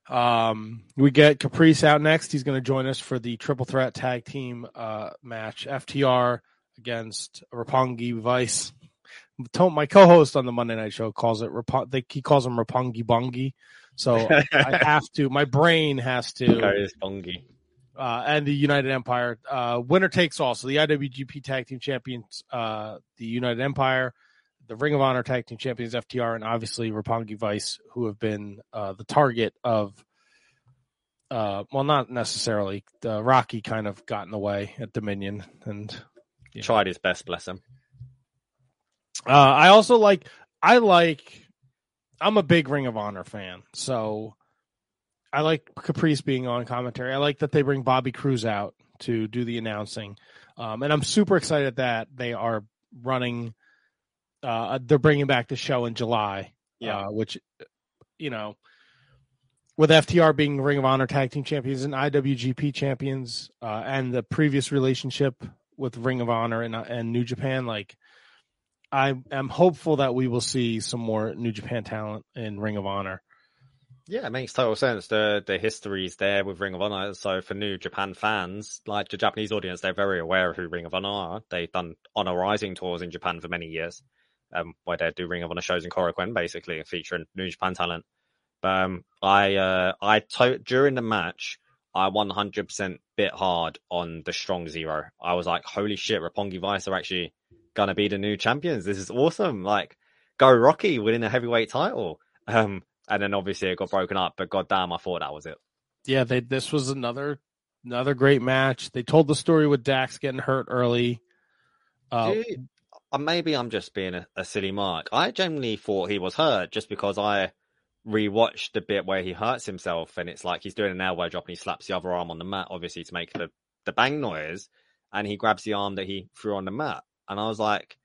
Um, we get Caprice out next. He's going to join us for the triple threat tag team uh match. FTR against Roppongi Vice. My co-host on the Monday Night Show calls it he calls him Roppongi Bongi. So I have to. My brain has to. Uh, and the United Empire. Uh, winner takes all. So the IWGP Tag Team Champions, uh, the United Empire, the Ring of Honor Tag Team Champions FTR, and obviously Roppongi Vice, who have been uh, the target of. Uh, well, not necessarily. Uh, Rocky kind of got in the way at Dominion, and Yeah. Tried his best, bless him. uh, I also like. I like. I'm a big Ring of Honor fan, so I like Caprice being on commentary. I like that they bring Bobby Cruise out to do the announcing, um, and I'm super excited that they are running. Uh, they're bringing back the show in July, Yeah. uh, which you know, with FTR being Ring of Honor Tag Team Champions and IWGP Champions, uh, and the previous relationship with Ring of Honor and and New Japan, like I am hopeful that we will see some more New Japan talent in Ring of Honor. Yeah, it makes total sense. The the history's there with Ring of Honor. So for New Japan fans, like the Japanese audience, they're very aware of who Ring of Honor are. They've done Honor Rising tours in Japan for many years, um, where they do Ring of Honor shows in Korakuen, basically featuring New Japan talent. But um, I uh, I to- during the match, I 100% bit hard on the Strong Zero. I was like, holy shit, Roppongi Vice are actually gonna be the new champions. This is awesome. Like, go Rocky winning a heavyweight title. Um, and then obviously it got broken up, but goddamn, I thought that was it. Yeah, they this was another another great match. They told the story with Dax getting hurt early. Uh, Dude, uh, maybe I'm just being a, a silly mark. I genuinely thought he was hurt just because I rewatched the bit where he hurts himself and it's like he's doing an elbow drop and he slaps the other arm on the mat, obviously to make the, the bang noise, and he grabs the arm that he threw on the mat. And I was like,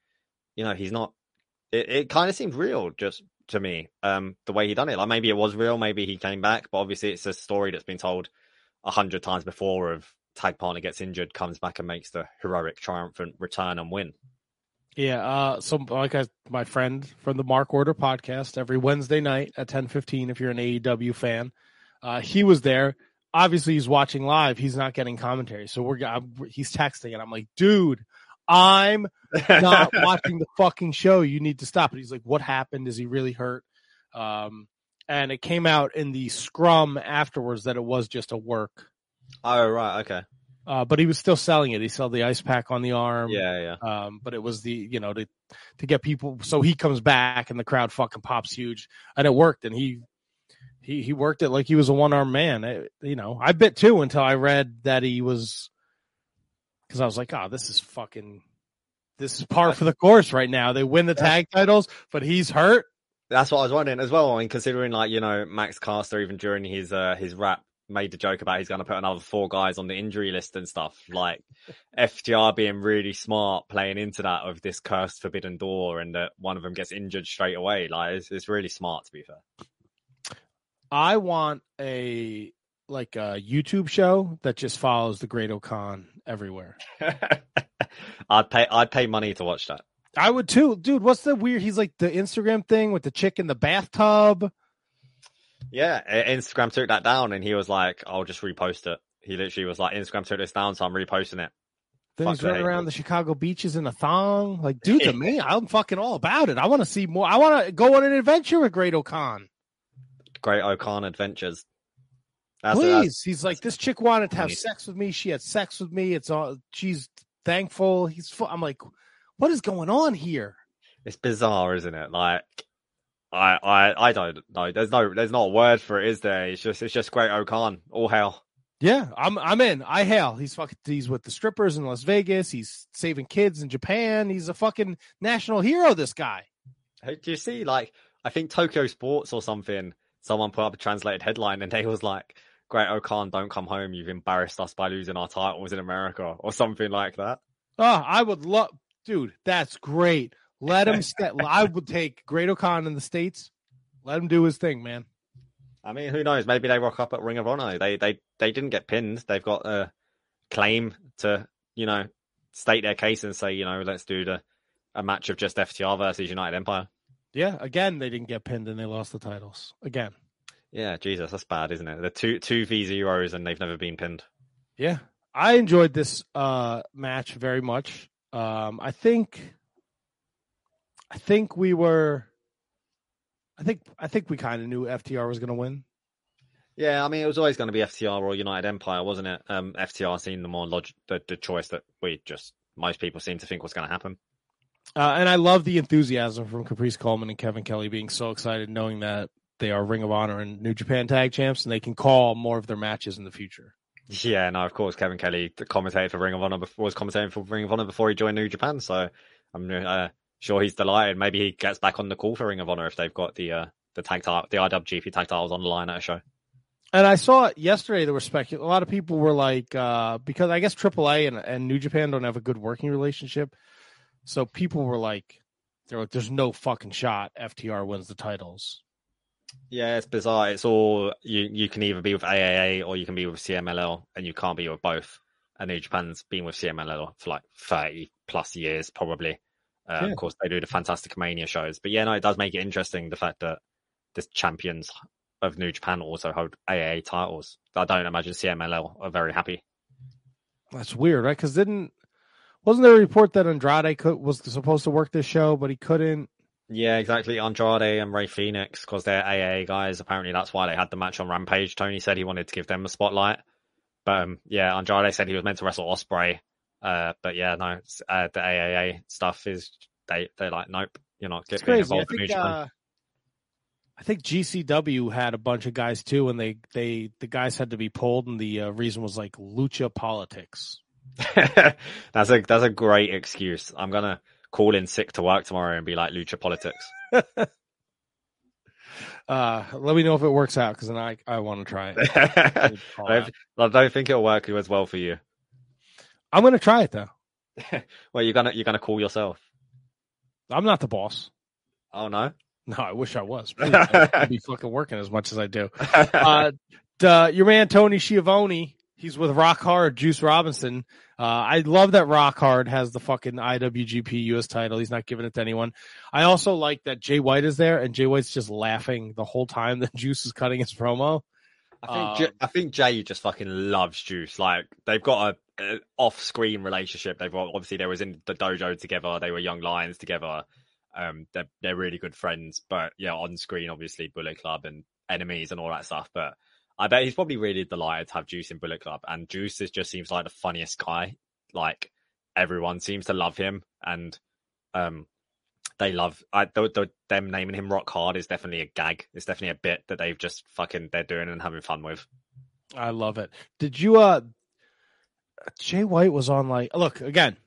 you know, he's not. It, it kind of seemed real just to me, um, the way he done it. Like maybe it was real, maybe he came back, but obviously it's a story that's been told a hundred times before of tag partner gets injured, comes back and makes the heroic triumphant return and win. Yeah, uh, so like I, my friend from the Mark Order podcast every Wednesday night at ten fifteen. If you're an AEW fan, uh, he was there. Obviously, he's watching live. He's not getting commentary, so we're he's texting, and I'm like, dude, I'm not watching the fucking show. You need to stop. it. he's like, what happened? Is he really hurt? Um, and it came out in the scrum afterwards that it was just a work. Oh right, okay. Uh, but he was still selling it. He sold the ice pack on the arm. Yeah, yeah. Um, but it was the you know to to get people. So he comes back and the crowd fucking pops huge, and it worked. And he he he worked it like he was a one armed man. It- you know, I bit too until I read that he was because I was like, oh, this is fucking. This is par for the course right now. They win the tag titles, but he's hurt. That's what I was wondering as well. I mean, considering like you know Max Caster even during his uh his rap made the joke about he's going to put another four guys on the injury list and stuff. Like FTR being really smart, playing into that of this cursed forbidden door, and that one of them gets injured straight away. Like it's, it's really smart to be fair. I want a like a YouTube show that just follows the Great-O-Khan everywhere. I'd pay I'd pay money to watch that. I would too, dude. What's the weird? He's like the Instagram thing with the chick in the bathtub. Yeah, Instagram took that down, and he was like, "I'll just repost it." He literally was like, "Instagram took this down, so I'm reposting it." Then Fuck he's running around haters. the Chicago beaches in a thong. Like, dude, to me, I'm fucking all about it. I want to see more. I want to go on an adventure with Great-O-Khan. Great O'Con Adventures. That's Please. He's like, this chick wanted to have sex with me. She had sex with me. It's all she's thankful. He's fu- I'm like, what is going on here? it's bizarre, isn't it? Like, I, I, I don't know. There's no, there's not a word for it, is there? It's just, it's just Great-O-Khan. All hell. Yeah, I'm I'm in. I hail. He's fucking he's with the strippers in Las Vegas. He's saving kids in Japan. He's a fucking national hero, this guy. Do you see, like, I think Tokyo Sports or something, someone put up a translated headline and they was like, Great-O-Khan, don't come home. You've embarrassed us by losing our titles in America or something like that. Oh, I would love dude, that's great. Let him step I would take Great-O-Khan in the States. Let him do his thing, man. I mean, who knows? Maybe they rock up at Ring of Honor. They, they, they didn't get pinned. They've got a claim to, you know, state their case and say, you know, let's do the, a match of just FTR versus United Empire. Yeah, again, they didn't get pinned and they lost the titles. Again. Yeah, Jesus, that's bad, isn't it? The two two v zeros and they've never been pinned. Yeah. I enjoyed this uh match very much. Um I think I think we were I think I think we kind of knew FTR was going to win. Yeah, I mean, it was always going to be FTR or United Empire, wasn't it? Um, FTR seemed the more log- the, the choice that we just most people seem to think was going to happen. Uh, and I love the enthusiasm from Caprice Coleman and Kevin Kelly being so excited knowing that they are Ring of Honor and New Japan Tag Champs and they can call more of their matches in the future. Yeah, no, of course, Kevin Kelly commentated for Ring of Honor before, was commentating for Ring of Honor before he joined New Japan, so I'm uh, sure he's delighted. Maybe he gets back on the call for Ring of Honor if they've got the uh, the tag title, the IWGP tag titles on the line at a show. And I saw yesterday. There were specul. A lot of people were like, uh, because I guess AAA and, and New Japan don't have a good working relationship, so people were like, they're like, "There's no fucking shot FTR wins the titles." Yeah, it's bizarre. It's all you. You can either be with AAA or you can be with CMLL, and you can't be with both. And New Japan's been with CMLL for like thirty plus years, probably. Uh, Yeah. Of course, they do the Fantastica Mania shows, but yeah, no, it does make it interesting the fact that the champions of New Japan also hold AAA titles. I don't imagine CMLL are very happy. That's weird, right? Because didn't wasn't there a report that Andrade could, was supposed to work this show, but he couldn't? Yeah, exactly. Andrade and Rey Fenix, because they're AA guys. Apparently, that's why they had the match on Rampage. Tony said he wanted to give them a spotlight. But um, yeah, Andrade said he was meant to wrestle Ospreay. Uh, but yeah, no, uh, the AAA stuff is they they're like, nope, you're not getting crazy. I involved in New think Japan. uh, I think GCW had a bunch of guys too, and they they the guys had to be pulled, and the uh, reason was like lucha politics. that's a that's a great excuse. I'm gonna call in sick to work tomorrow and be like lucha politics. Uh, let me know if it works out because then I I want to try it. I. I don't think it'll work as well for you. I'm gonna try it though. well, you're gonna you're gonna call yourself. I'm not the boss. Oh no. No, I wish I was. I'd be fucking working as much as I do. Uh, your man Tony Schiavone, he's with Rock Hard, Juice Robinson. Uh, I love that Rock Hard has the fucking IWGP US title. He's not giving it to anyone. I also like that Jay White is there, and Jay White's just laughing the whole time that Juice is cutting his promo. I think Um, I think Jay just fucking loves Juice. Like they've got a, a off-screen relationship. They've got, obviously they was in the dojo together. They were young lions together. Um, they're they're really good friends. But yeah, on screen, obviously Bullet Club and enemies and all that stuff. But I bet he's probably really delighted to have Juice in Bullet Club. And Juice is just seems like the funniest guy. Like everyone seems to love him, and um, they love I, the, the, them naming him Rock Hard is definitely a gag. It's definitely a bit that they've just fucking they're doing and having fun with. I love it. Did you uh Jay White was on like look again,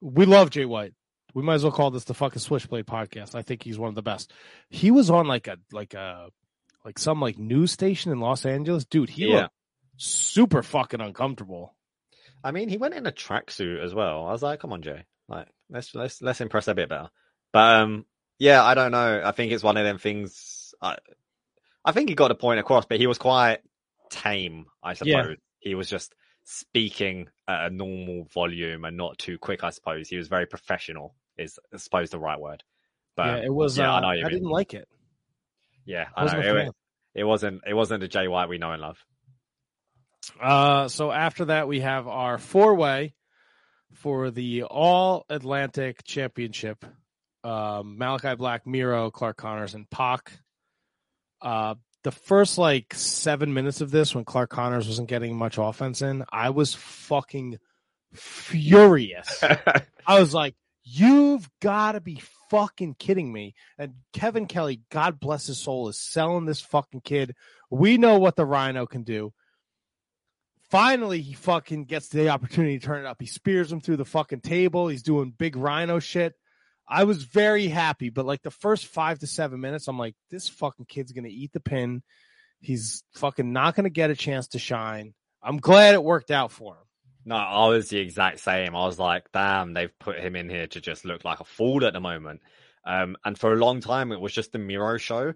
we love Jay White. We might as well call this the fucking Switchblade podcast. I think he's one of the best. He was on like a like a like some like news station in Los Angeles. Dude, he Yeah. looked super fucking uncomfortable. I mean, he went in a tracksuit as well. I was like, come on, Jay, like let's let's let's impress a bit better. But um, yeah, I don't know. I think it's one of them things. I I think he got a point across, but he was quite tame. I suppose Yeah. he was just speaking at a normal volume and not too quick. I suppose he was very professional. Is I suppose the right word. But yeah, it was yeah, uh, I I, what you mean. didn't like it. Yeah, I wasn't know. It, it wasn't. It wasn't the Jay White we know and love. Uh, so after that, we have our four way for the All Atlantic Championship. Um, Malachi Black, Miro, Clark Connors, and Pac. Uh, the first like seven minutes of this when Clark Connors wasn't getting much offense in, I was fucking furious. I was like, you've got to be fucking kidding me. And Kevin Kelly, God bless his soul, is selling this fucking kid. We know what the Rhino can do. Finally, he fucking gets the opportunity to turn it up. He spears him through the fucking table. He's doing big Rhino shit. I was very happy, but like the first five to seven minutes, I'm like, this fucking kid's gonna eat the pin. He's fucking not gonna get a chance to shine. I'm glad it worked out for him. No, I was the exact same. I was like, damn, they've put him in here to just look like a fool at the moment. Um, and for a long time, it was just the Miro show,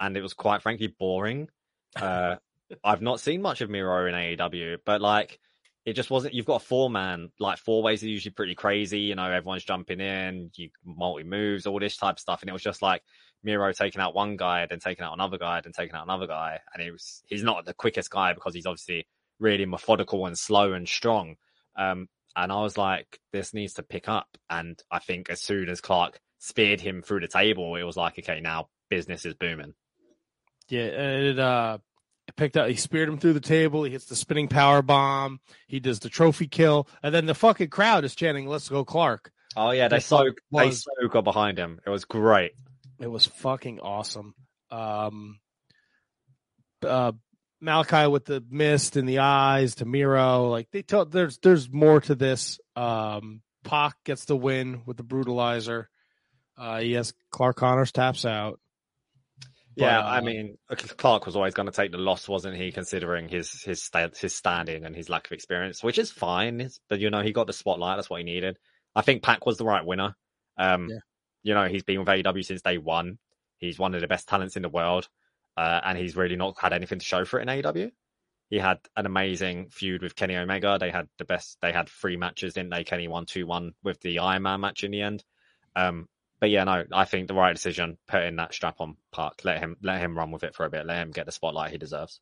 and it was quite frankly boring. Uh, I've not seen much of Miro in AEW, but like, it just wasn't. You've got a four man, like four ways are usually pretty crazy. You know, everyone's jumping in, you multi moves, all this type of stuff, and it was just like Miro taking out one guy, then taking out another guy, then taking out another guy, and it was he's not the quickest guy because he's obviously really methodical and slow and strong. Um, and I was like, this needs to pick up. And I think as soon as Clark speared him through the table, it was like, okay, now business is booming. Yeah, it uh picked up he speared him through the table, he hits the spinning power bomb, he does the trophy kill, and then the fucking crowd is chanting, Let's go Clark. Oh yeah, they so they so got behind him. It was great. It was fucking awesome. Um uh Malachi with the mist and the eyes to Miro. Like they tell there's there's more to this. Um Pac gets the win with the brutalizer. Uh yes, Clark Connors taps out. Yeah, but, uh, I mean, Clark was always going to take the loss, wasn't he? Considering his his sta- his standing and his lack of experience, which is fine. But you know, he got the spotlight. That's what he needed. I think Pac was the right winner. Um, yeah. you know, he's been with AEW since day one. He's one of the best talents in the world uh, and he's really not had anything to show for it in AEW. He had an amazing feud with Kenny Omega. They had the best. They had three matches, didn't they? Kenny won two one with the Iron Man match in the end. Um, but yeah, no, I think the right decision putting that strap on Pac. Let him let him run with it for a bit. Let him get the spotlight he deserves.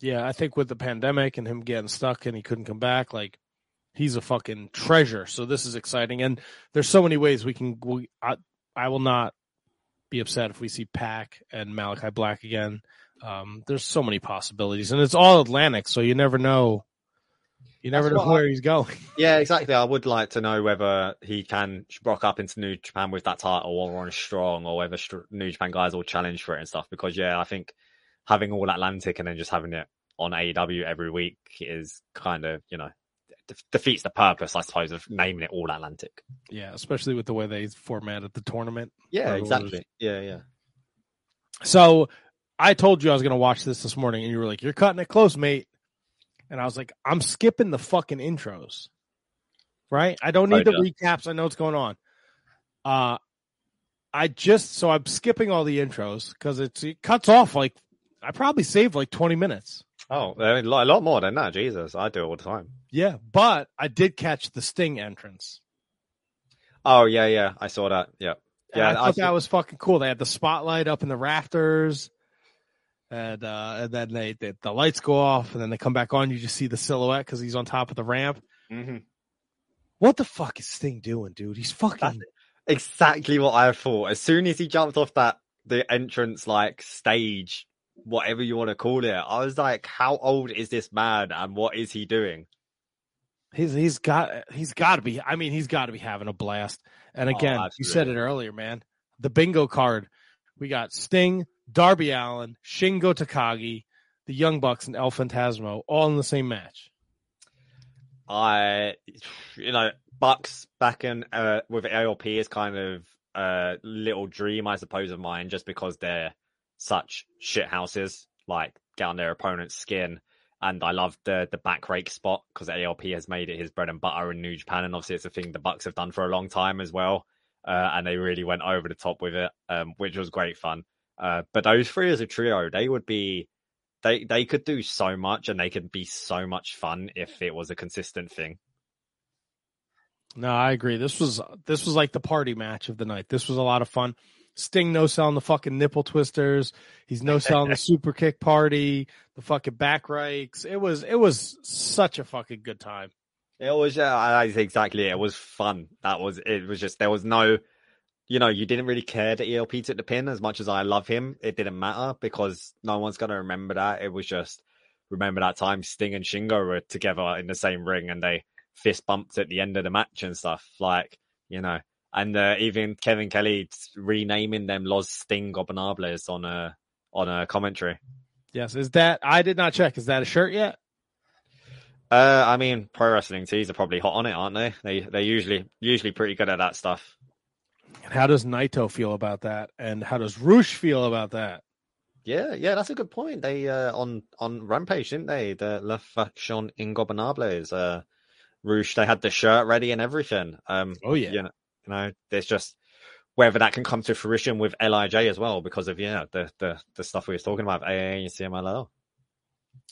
Yeah, I think with the pandemic and him getting stuck and he couldn't come back, like he's a fucking treasure. So this is exciting, and there's so many ways we can. We, I, I will not be upset if we see Pac and Malachi Black again. Um, there's so many possibilities, and it's all Atlantic, so you never know. You never That's know where I, he's going. Yeah, exactly. I would like to know whether he can rock up into New Japan with that title or on strong, or whether New Japan guys will challenge for it and stuff. Because yeah, I think having all Atlantic and then just having it on AEW every week is kind of you know defeats the purpose, I suppose, of naming it All Atlantic. Yeah, especially with the way they formatted the tournament. Yeah, exactly. Yeah, yeah. So I told you I was going to watch this this morning, and you were like, "You're cutting it close, mate." And I was like, "I'm skipping the fucking intros, right? I don't need oh, the yeah. recaps. I know what's going on." Uh, I just so I'm skipping all the intros because it cuts off like I probably saved like 20 minutes. Oh, a lot more than that. Jesus, I do it all the time. Yeah, but I did catch the Sting entrance. Oh yeah, yeah, I saw that. Yeah, yeah. I thought I that was fucking cool. They had the spotlight up in the rafters, and uh, and then they, they, the lights go off, and then they come back on. You just see the silhouette because he's on top of the ramp. Mm-hmm. What the fuck is Sting doing, dude? He's fucking That's exactly what I thought. As soon as he jumped off that the entrance like stage whatever you want to call it. I was like, how old is this man and what is he doing? He's he's got he's got to be. I mean, he's got to be having a blast. And oh, again, oh, you said it earlier, man. The bingo card. We got Sting, Darby Allin, Shingo Takagi, the Young Bucks, and El Phantasmo all in the same match. I, you know, Bucks back in uh, with ELP is kind of a little dream, I suppose, of mine, just because they're such shit houses, like get on their opponent's skin. And I love the the back rake spot because ELP has made it his bread and butter in New Japan, and obviously it's a thing the Bucks have done for a long time as well. Uh, and they really went over the top with it, um, which was great fun. Uh, but those three as a trio, they would be they they could do so much, and they could be so much fun if it was a consistent thing. No, I agree. This was this was like the party match of the night. This was a lot of fun. Sting no selling the fucking nipple twisters. He's no selling the super kick party, the fucking back rakes. It was it was such a fucking good time. It was yeah, exactly. It was fun. That was it. Was just there was no you know, you didn't really care that ELP took the pin as much as I love him. It didn't matter because no one's going to remember that. It was just remember that time Sting and Shingo were together in the same ring and they fist bumped at the end of the match and stuff. Like, you know, and uh, even Kevin Kelly renaming them Los Sting Gobernables on a on a commentary. Yes, is that I did not check. Is that a shirt yet? Uh, I mean, pro wrestling tees are probably hot on it, aren't they? They they're usually usually pretty good at that stuff. And how does Naito feel about that? And how does Rush feel about that? Yeah, yeah, that's a good point. They uh, on on Rampage, didn't they? The La Faction Ingobernables. Uh, Rush, they had the shirt ready and everything. Um, oh yeah, you know, you know, there's just whether that can come to fruition with Lij as well because of yeah the the the stuff we were talking about AA and CMLL.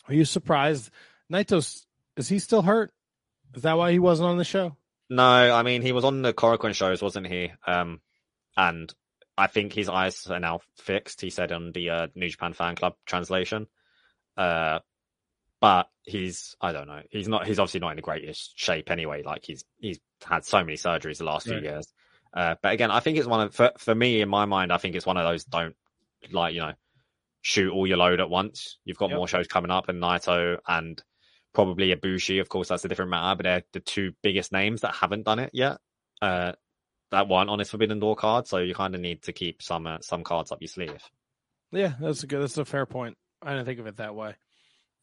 Are you surprised? Naito's is he still hurt? Is that why he wasn't on the show? No, I mean he was on the Korakuen shows, wasn't he? Um, and I think his eyes are now fixed. He said on the uh, New Japan Fan Club translation. Uh, but he's I don't know. He's not. He's obviously not in the greatest shape anyway. Like he's he's had so many surgeries the last few years. Uh, but again, I think it's one of for for me in my mind. I think it's one of those don't like you know shoot all your load at once. You've got yep. more shows coming up, and Naito and probably Ibushi. Of course, that's a different matter. But they're the two biggest names that haven't done it yet. Uh, that weren't on his Forbidden Door card, so you kind of need to keep some uh, some cards up your sleeve. Yeah, that's a good. That's a fair point. I didn't think of it that way.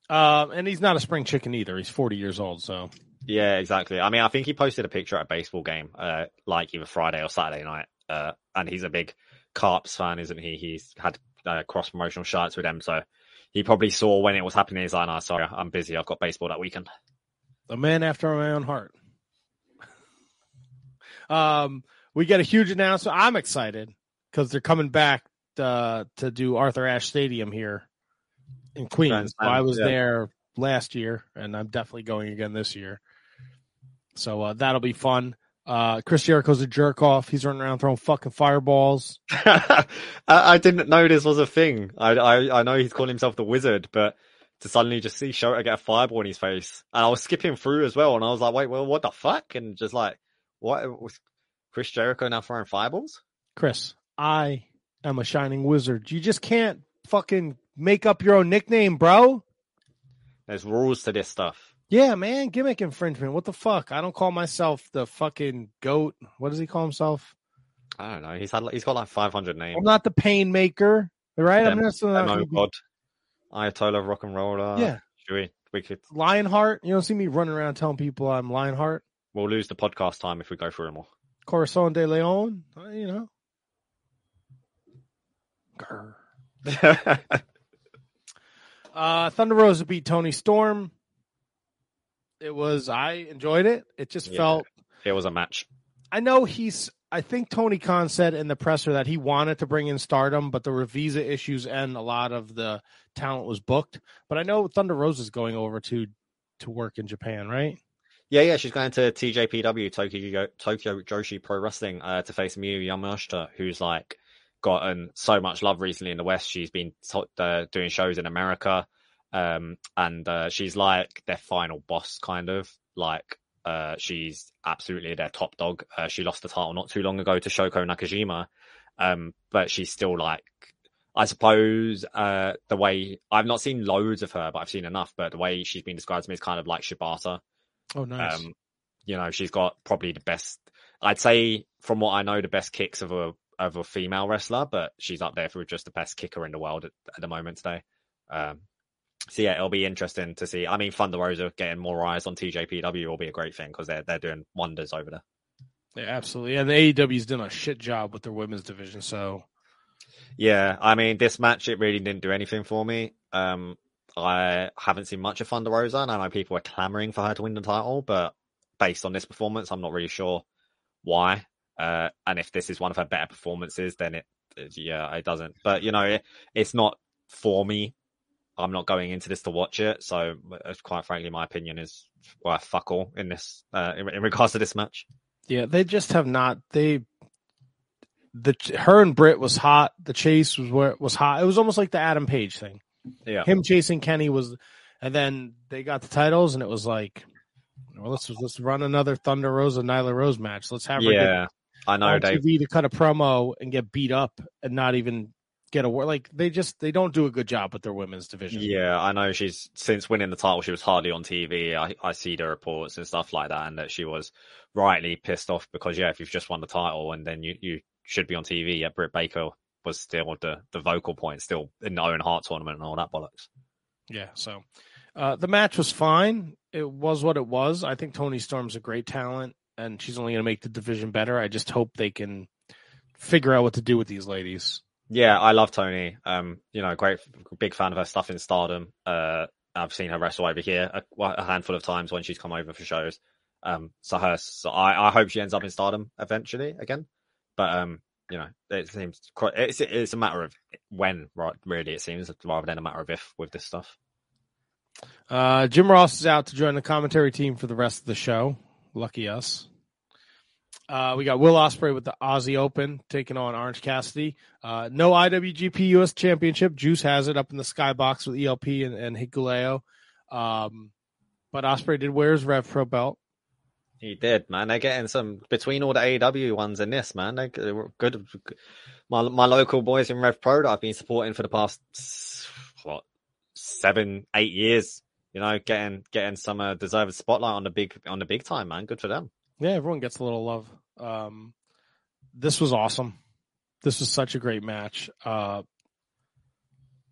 Um, and he's not a spring chicken either. He's forty years old, so yeah, exactly. I mean, I think he posted a picture at a baseball game, uh, like either Friday or Saturday night. Uh, and he's a big Carps fan, isn't he? He's had uh, cross promotional shots with them, so he probably saw when it was happening. He's like, "No, sorry, I'm busy. I've got baseball that weekend." A man after my own heart. um, we get a huge announcement. I'm excited because they're coming back uh, to do Arthur Ashe Stadium here in Queens. So I was yeah. there last year, and I'm definitely going again this year. So uh, that'll be fun. Uh, Chris Jericho's a jerk off. He's running around throwing fucking fireballs. I, I, didn't know this was a thing. I, I, I know he's calling himself the Wizard, but to suddenly just see Shota get a fireball in his face, and I was skipping through as well, and I was like, wait, well, what the fuck? And just like, what was Chris Jericho now throwing fireballs? Chris, I am a shining wizard. You just can't fucking make up your own nickname, bro. There's rules to this stuff. Yeah, man, gimmick infringement. What the fuck? I don't call myself the fucking goat. What does he call himself? I don't know. He's had he's got like 500 names. I'm not the pain maker, right? Dem- I'm not Demo God, Ayatollah rock and roller. Yeah, should we? We could Lionheart. You don't see me running around telling people I'm Lionheart. We'll lose the podcast time if we go through them all. Corazon de Leon, uh, you know. Uh, Thunder Rosa beat Toni Storm. It was I enjoyed it. It just yeah, felt it was a match. I know he's I think Tony Khan said in the presser that he wanted to bring in stardom, but there were visa issues and a lot of the talent was booked. But I know Thunder Rosa is going over to to work in Japan, right? Yeah, yeah, she's going to TJPW Tokyo Tokyo Joshi Pro Wrestling uh, to face Miyu Yamashita, who's like gotten so much love recently in the West. She's been t- uh, doing shows in America. Um, and uh, she's like their final boss, kind of like uh, she's absolutely their top dog. Uh, she lost the title not too long ago to Shoko Nakajima, um, but she's still like, I suppose, uh, the way I've not seen loads of her, but I've seen enough. But the way she's been described to me is kind of like Shibata. Oh, nice. Um, you know, she's got probably the best. I'd say, from what I know, the best kicks of a of a female wrestler, but she's up there for just the best kicker in the world at, at the moment today. Um, so yeah, it'll be interesting to see. I mean, Thunder Rosa getting more eyes on TJPW will be a great thing because they're they're doing wonders over there. Yeah, absolutely. And the AEW's done a shit job with their women's division. So yeah, I mean, this match it really didn't do anything for me. Um, I haven't seen much of Thunder Rosa, and I know people are clamoring for her to win the title, but based on this performance, I'm not really sure why. Uh, and if this is one of her better performances, then it, yeah, it doesn't. But you know, it, it's not for me I'm not going into this to watch it. So, uh, quite frankly, my opinion is well, fuck all in this uh, in, in, regards to this match. Yeah, they just have not. They the her and Britt was hot. The chase was where was hot. It was almost like the Adam Page thing. Yeah, him chasing Kenny was, and then they got the titles, and it was like, well, let's let's run another Thunder Rosa Nyla Rose match. Let's have her yeah. I know on they. TV to cut a promo and get beat up and not even get a word. Like they just they don't do a good job with their women's division. Yeah, I know she's since winning the title, she was hardly on TV. I, I see the reports and stuff like that, and that she was rightly pissed off because yeah, if you've just won the title and then you you should be on TV, yeah, Britt Baker was still the the vocal point, still in the Owen Hart tournament and all that bollocks. Yeah, so uh, the match was fine. It was what it was. I think Toni Storm's a great talent, and she's only going to make the division better. I just hope they can figure out what to do with these ladies. Yeah, I love Toni. Um, you know, great, big fan of her stuff in Stardom. Uh, I've seen her wrestle over here a, a handful of times when she's come over for shows. Um, so her, so I, I hope she ends up in Stardom eventually again. But um, you know, it seems quite. It's it's a matter of when, right? Really, it seems rather than a matter of if with this stuff. Uh, Jim Ross is out to join the commentary team for the rest of the show. Lucky us. Uh, we got Will Ospreay with the Aussie Open taking on Orange Cassidy. Uh, no IWGP US Championship. Juice has it up in the skybox with ELP and, and. Um, but Ospreay did wear his Rev Pro belt. He did, man. They're getting some between all the AEW ones and this, man. They, they were good. My my local boys in Rev Pro that I've been supporting for the past what seven, eight years. You know, getting getting some uh, deserved spotlight on the big on the big time, man. Good for them. Yeah, everyone gets a little love. Um, this was awesome. This was such a great match. Uh,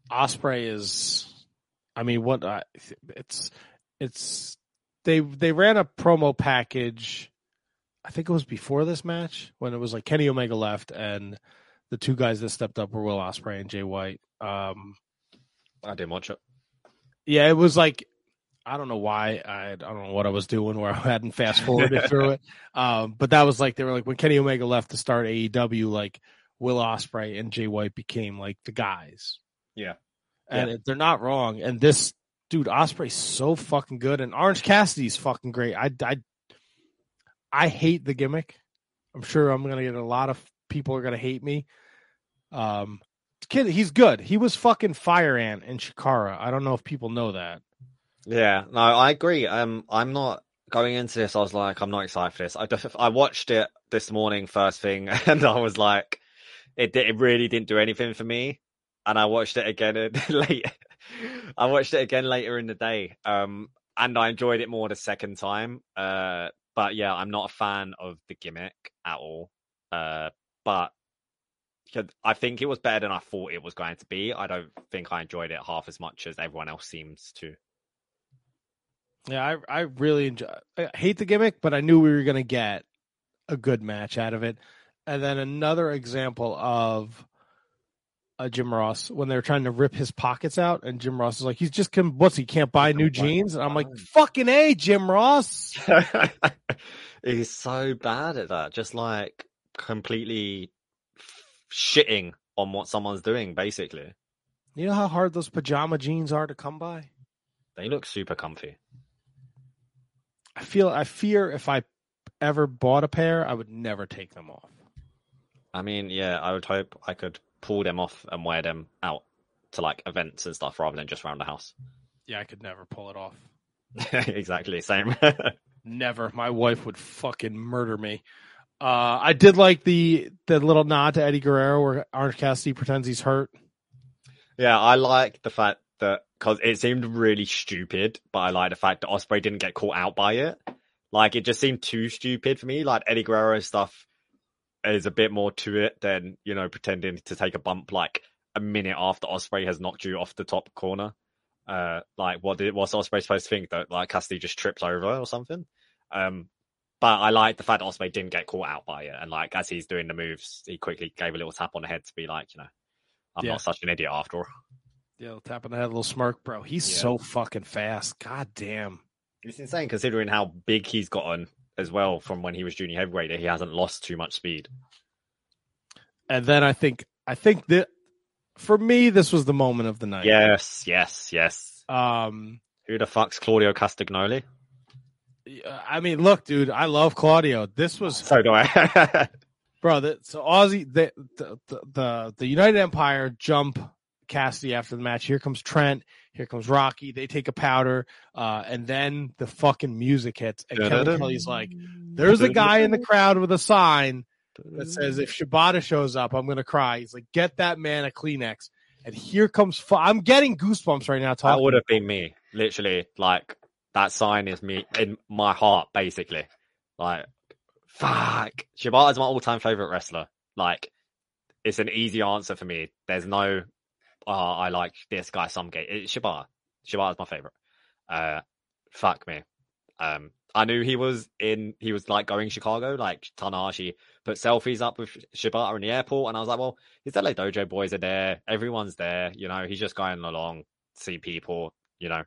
Ospreay is, I mean, what uh, it's it's they they ran a promo package. I think it was before this match when it was like Kenny Omega left and the two guys that stepped up were Will Ospreay and Jay White. Um, I didn't watch it. Yeah, it was like I don't know why I, I don't know what I was doing where I hadn't fast forwarded through it. Um, but that was like they were like when Kenny Omega left to start AEW, like Will Ospreay and Jay White became like the guys. Yeah, and yeah. they're not wrong. And this dude Ospreay's so fucking good, and Orange Cassidy's fucking great. I I I hate the gimmick. I'm sure I'm gonna get a lot of people are gonna hate me. Um, kid, he's good. He was fucking Fire Ant in Chikara. I don't know if people know that. Yeah, no, I agree. Um, I'm not going into this. I was like, I'm not excited for this. I def- I watched it this morning first thing, and I was like, it it really didn't do anything for me. And I watched it again late. I watched it again later in the day. Um, and I enjoyed it more the second time. Uh, but yeah, I'm not a fan of the gimmick at all. Uh, but I think it was better than I thought it was going to be. I don't think I enjoyed it half as much as everyone else seems to. Yeah, I I really enjoy. I hate the gimmick, but I knew we were going to get a good match out of it. And then another example of a Jim Ross when they were trying to rip his pockets out, and Jim Ross is like, "He's just can what's he can't buy new jeans?" And I'm like, "Fucking a, Jim Ross." He's so bad at that, just like completely shitting on what someone's doing, basically. You know how hard those pajama jeans are to come by? They look super comfy. I feel I fear if I ever bought a pair, I would never take them off. I mean, yeah, I would hope I could pull them off and wear them out to like events and stuff rather than just around the house. Yeah, I could never pull it off. exactly, same. never. My wife would fucking murder me. Uh, I did like the the little nod to Eddie Guerrero where Orange Cassidy pretends he's hurt. Yeah, I like the fact that because it seemed really stupid, but I like the fact that Ospreay didn't get caught out by it. Like it just seemed too stupid for me. Like Eddie Guerrero stuff is a bit more to it than you know pretending to take a bump like a minute after Ospreay has knocked you off the top corner. Uh, like what did what's Ospreay supposed to think that like Cassidy just trips over or something? Um, but I like the fact that Ospreay didn't get caught out by it, and like as he's doing the moves, he quickly gave a little tap on the head to be like, you know, I'm yeah. not such an idiot after all. Yeah, tap on the head, a little smirk, bro. He's yeah. so fucking fast. God damn. It's insane considering how big he's gotten as well from when he was junior heavyweight. He hasn't lost too much speed. And then I think I think that for me this was the moment of the night. Yes, yes, yes. Um, who the fuck's Claudio Castagnoli? I mean, look, dude, I love Claudio. This was so do I, bro. The, so Aussie, the, the the the United Empire jump Cassidy after the match. Here comes Trent. Here comes Rocky. They take a powder, uh, and then the fucking music hits, and Kevin Kelly's like, "There's a guy in the crowd with a sign. that says if Shibata shows up, I'm gonna cry. He's like, get that man a Kleenex. And here comes. Fu- I'm getting goosebumps right now. that would have been me. Literally, like that sign is me in my heart, basically. Like, fuck. Shibata's my all-time favorite wrestler. Like, it's an easy answer for me. There's no, oh, I like this guy. Some gay. It's Shibata. Shibata's my favorite. Uh, fuck me. Um, I knew he was in. He was like going Chicago. Like Tanahashi put selfies up with Shibata in the airport, and I was like, well, his LA Dojo boys are there. Everyone's there. You know, he's just going along, see people. You know,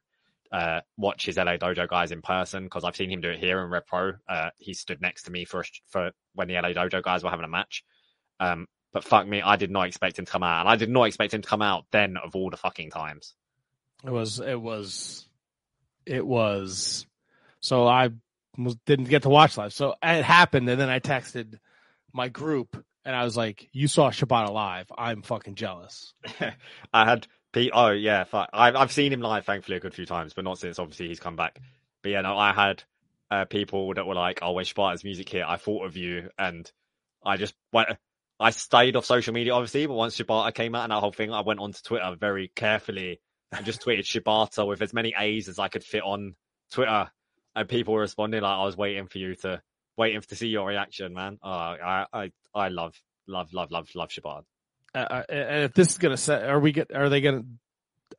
uh, watch his LA Dojo guys in person because I've seen him do it here in Rev Pro. Uh, he stood next to me for for when the LA Dojo guys were having a match. Um, but fuck me, I did not expect him to come out, and I did not expect him to come out then of all the fucking times. It was. It was. It was. So I was, didn't get to watch live. So it happened, and then I texted my group, and I was like, "You saw Shibata live. I'm fucking jealous." I had Pete. Oh yeah, fuck. I've I've seen him live, thankfully, a good few times, but not since obviously he's come back. But yeah, no, I had uh, people that were like, "Oh, when Shibata's music hit, I thought of you," and I just went. I stayed off social media, obviously, but once Shibata came out and that whole thing, I went onto Twitter very carefully and just tweeted Shibata with as many A's as I could fit on Twitter, and people were responding like, "I was waiting for you to waiting to see your reaction, man." Oh, I I I love love love love love Shibata. Uh, uh, and if this is gonna set, are we get? Are they gonna?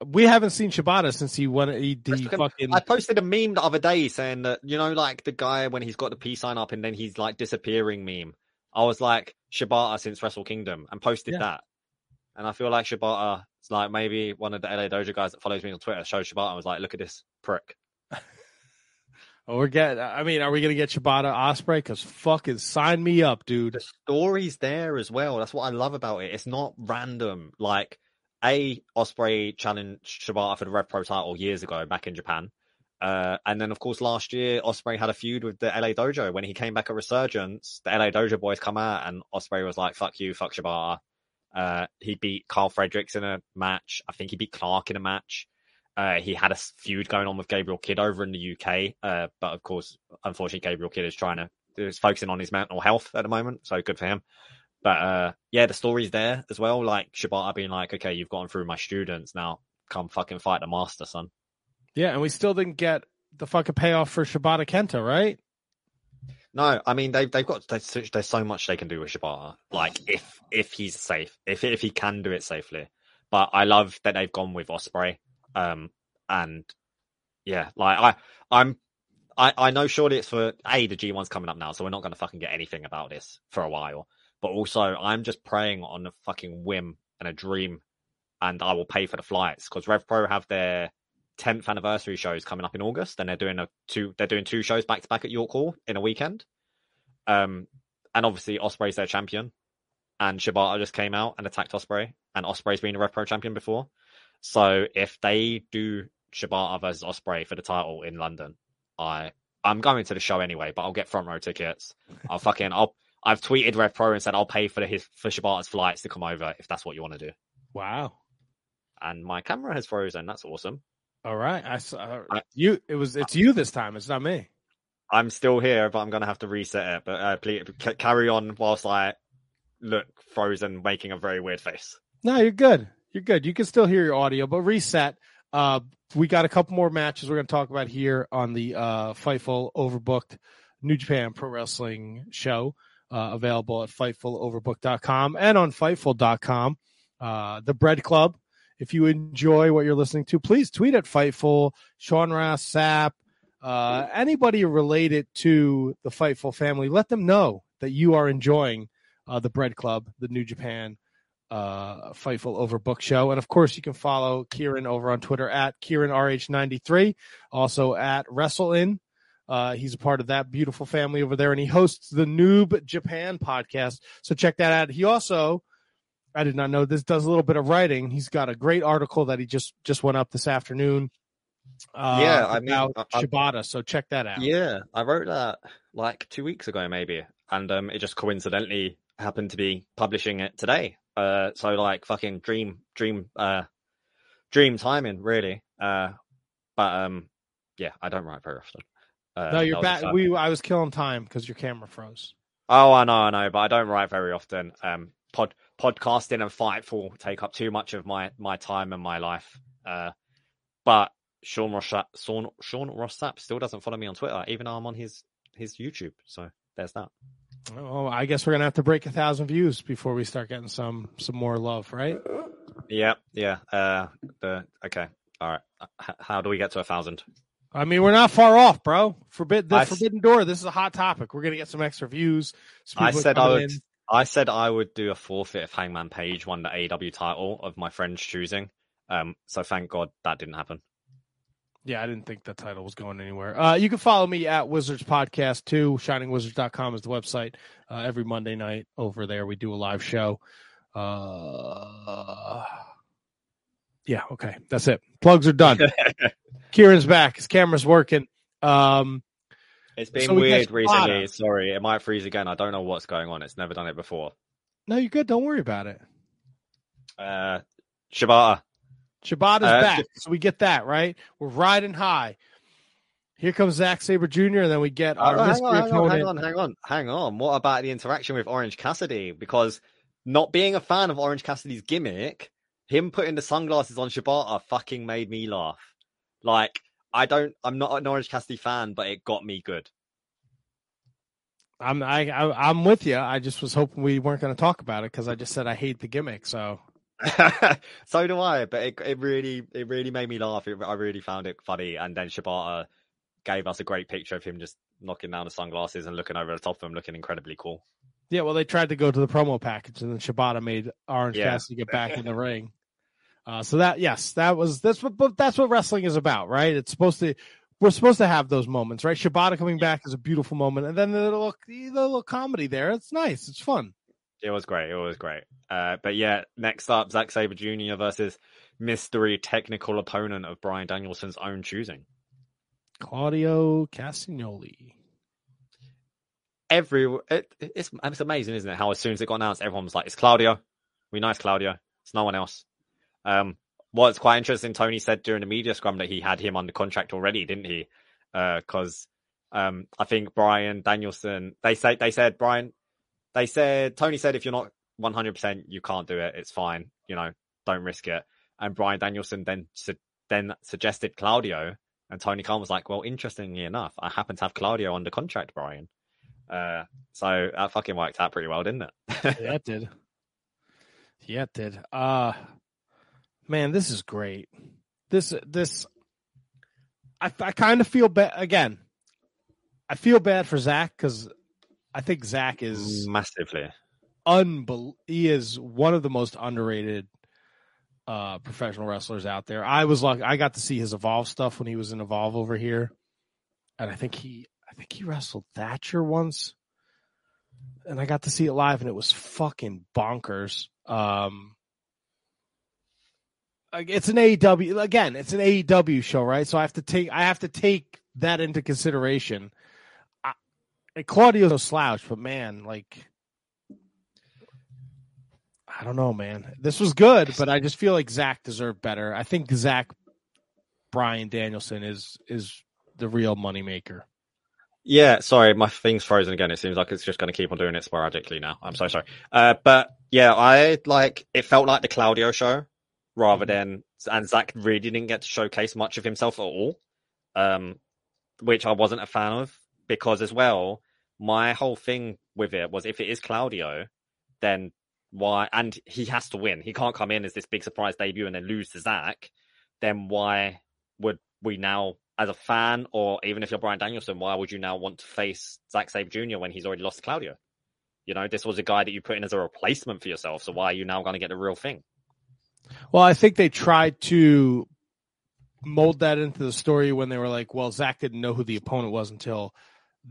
We haven't seen Shibata since he won. He, he Let's look at- fucking. I posted a meme the other day saying that you know, like the guy when he's got the peace sign up and then he's like disappearing meme. I was like Shibata since Wrestle Kingdom and posted Yeah. that, and I feel like Shibata. It's like maybe one of the LA Dojo guys that follows me on Twitter showed Shibata and was like, "Look at this prick." Oh, we're getting. I mean, are we gonna get Shibata Ospreay? Because fucking sign me up, dude. the story's there as well. That's what I love about it. It's not random. Like a Ospreay challenged Shibata for the Rev Pro title years ago back in Japan. Uh, and then of course last year Ospreay had a feud with the LA Dojo when he came back at Resurgence. The LA Dojo boys come out and Ospreay was like, "Fuck you, fuck Shibata." Uh, he beat Karl Fredericks in a match. I think he beat Clark in a match. Uh, he had a feud going on with Gabriel Kidd over in the UK, uh, but of course, unfortunately, Gabriel Kidd is trying to is focusing on his mental health at the moment, so good for him. But uh, yeah, the story's there as well. Like Shibata being like, "Okay, you've gotten through my students, now come fucking fight the master, son." Yeah, and we still didn't get the fucking payoff for Shibata Kenta, right? No, I mean they've they've got there's, so- much they can do with Shibata. Like if if he's safe, if if he can do it safely. But I love that they've gone with Ospreay. Um, and yeah, like I I'm I I know surely it's for a the G one's coming up now, so we're not going to fucking get anything about this for a while. But also, I'm just praying on a fucking whim and a dream, and I will pay for the flights because Rev Pro have their 10th anniversary shows coming up in August, and they're doing a two they're doing two shows back to back at York Hall in a weekend. Um, and obviously Ospreay's their champion, and Shibata just came out and attacked Ospreay, and Ospreay's been a Rev Pro champion before. So if they do Shibata versus Ospreay for the title in London, I I'm going to the show anyway, but I'll get front row tickets. I'll fucking I'll I've tweeted Rev Pro and said I'll pay for the, his for Shibata's flights to come over if that's what you want to do. Wow. And my camera has frozen. That's awesome. All right. I saw I- you. It was. It's you this time. It's not me. I'm still here, but I'm gonna have to reset it. But uh, please c- carry on whilst I look frozen, making a very weird face. No, you're good. You're good. You can still hear your audio, but reset. Uh, we got a couple more matches we're going to talk about here on the uh, Fightful Overbooked New Japan Pro Wrestling show, uh, available at FightfulOverbooked.com and on Fightful.com. Uh, the Bread Club. If you enjoy what you're listening to, please tweet at Fightful, Sean Ross, Sapp, uh, anybody related to the Fightful family. Let them know that you are enjoying uh, the Bread Club, the New Japan uh, Fightful Overbook show. And of course, you can follow Ciaran over on Twitter at CiaranRH93, also at WrestleIn. Uh, he's a part of that beautiful family over there, and he hosts the Noob Japan podcast. So check that out. He also, I did not know this, does a little bit of writing. He's got a great article that he just just went up this afternoon. Uh, Yeah, I mean, about I- Shibata. So check that out. Yeah, I wrote that like two weeks ago, maybe, and um, it just coincidentally happened to be publishing it today. Uh, so like fucking dream, dream, uh, dream timing, really. Uh, but um, yeah, I don't write very often. Uh, No, you're back. We I was killing time because your camera froze. Oh, I know, I know, but I don't write very often. Um, pod podcasting and Fightful take up too much of my my time and my life. Uh, but Sean Ross Sapp, Sean, Sean Ross Sapp still doesn't follow me on Twitter, even though I'm on his his YouTube. So there's that. Well, I guess we're gonna have to break a thousand views before we start getting some some more love, right? Yeah, yeah. Uh, the okay, all right. H- how do we get to a thousand? I mean, we're not far off, bro. Forbid the I Forbidden Door. This is a hot topic. We're gonna get some extra views. Some I said I would. in. I said I would do a forfeit if Hangman Page won the AEW title of my friend's choosing. Um, so thank God that didn't happen. Yeah, I didn't think the title was going anywhere. Uh, you can follow me at Wizards Podcast too. ShiningWizards.com is the website. Uh, every Monday night over there, we do a live show. Uh, yeah, okay, that's it. Plugs are done. Ciaran's back. His camera's working. Um, It's been So weird recently. Sorry, it might freeze again. I don't know what's going on. It's never done it before. no, you're good. Don't worry about it. Uh, Shibata. Shibata's Uh, back, so we get that right. We're riding high. Here comes Zack Sabre Jr., and then we get our Oh, hang, on, hang on, hang on, hang on, hang on. What about the interaction with Orange Cassidy? Because not being a fan of Orange Cassidy's gimmick, him putting the sunglasses on Shibata fucking made me laugh. Like, I don't, I'm not an Orange Cassidy fan, but it got me good. I'm I, I I'm with you. I just was hoping we weren't going to talk about it because I just said I hate the gimmick. So so do I, but it, it really, it really made me laugh. It, I really found it funny. And then Shibata gave us a great picture of him just knocking down the sunglasses and looking over the top of them, looking incredibly cool. yeah, well, they tried to go to the promo package, and then Shibata made Orange Yeah. Cassidy get back in the ring. Uh, so that yes, that was that's what but that's what wrestling is about, right? It's supposed to we're supposed to have those moments, right? Shibata coming back is a beautiful moment, and then the little the little comedy there. It's nice. It's fun. It was great. It was great. Uh, but yeah, next up, Zack Sabre Jr. versus mystery technical opponent of Bryan Danielson's own choosing. Claudio Castagnoli. Every it, it's it's amazing, isn't it? How as soon as it got announced, everyone was like, "It's Claudio. We know it's Claudio. It's no one else." Um, what's quite interesting, Tony said during the media scrum that he had him under contract already, didn't he? Because um, I think Bryan Danielson. They say they said Bryan. They said Tony said if you're not 100, percent you can't do it. It's fine. You know, don't risk it. And Bryan Danielson then su- then suggested Claudio, and Tony Khan was like, "Well, interestingly enough, I happen to have Claudio under contract, Bryan." Uh, so that fucking worked out pretty well, didn't it? Yeah, it did. Yeah, it did. Uh man, this is great. This this I I kind of feel bad again. I feel bad for Zack because I think Zack is Massively. unbel- he is one of the most underrated uh professional wrestlers out there. I was like I got to see his evolve stuff when he was in evolve over here. And I think he I think he wrestled Thatcher once. And I got to see it live and it was fucking bonkers. Um it's an AEW again, it's an AEW show, right? So I have to take I have to take that into consideration. I, Claudio's no slouch, but man, like I don't know, man. This was good, but I just feel like Zack deserved better. I think Zack Bryan Danielson is is the real moneymaker. Yeah, sorry, my thing's frozen again. It seems like it's just going to keep on doing it sporadically now. I'm so sorry. Uh, but yeah, I like it felt like the Claudio show rather than, and Zack really didn't get to showcase much of himself at all, um, which I wasn't a fan of because as well, my whole thing with it was if it is Claudio, then why? And he has to win. He can't come in as this big surprise debut and then lose to Zack. Then why would we now as a fan, or even if you're Bryan Danielson, why would you now want to face Zack Sabre Jr. when he's already lost to Claudio? You know, this was a guy that you put in as a replacement for yourself. So why are you now going to get the real thing? Well, I think they tried to mold that into the story when they were like, well, Zack didn't know who the opponent was until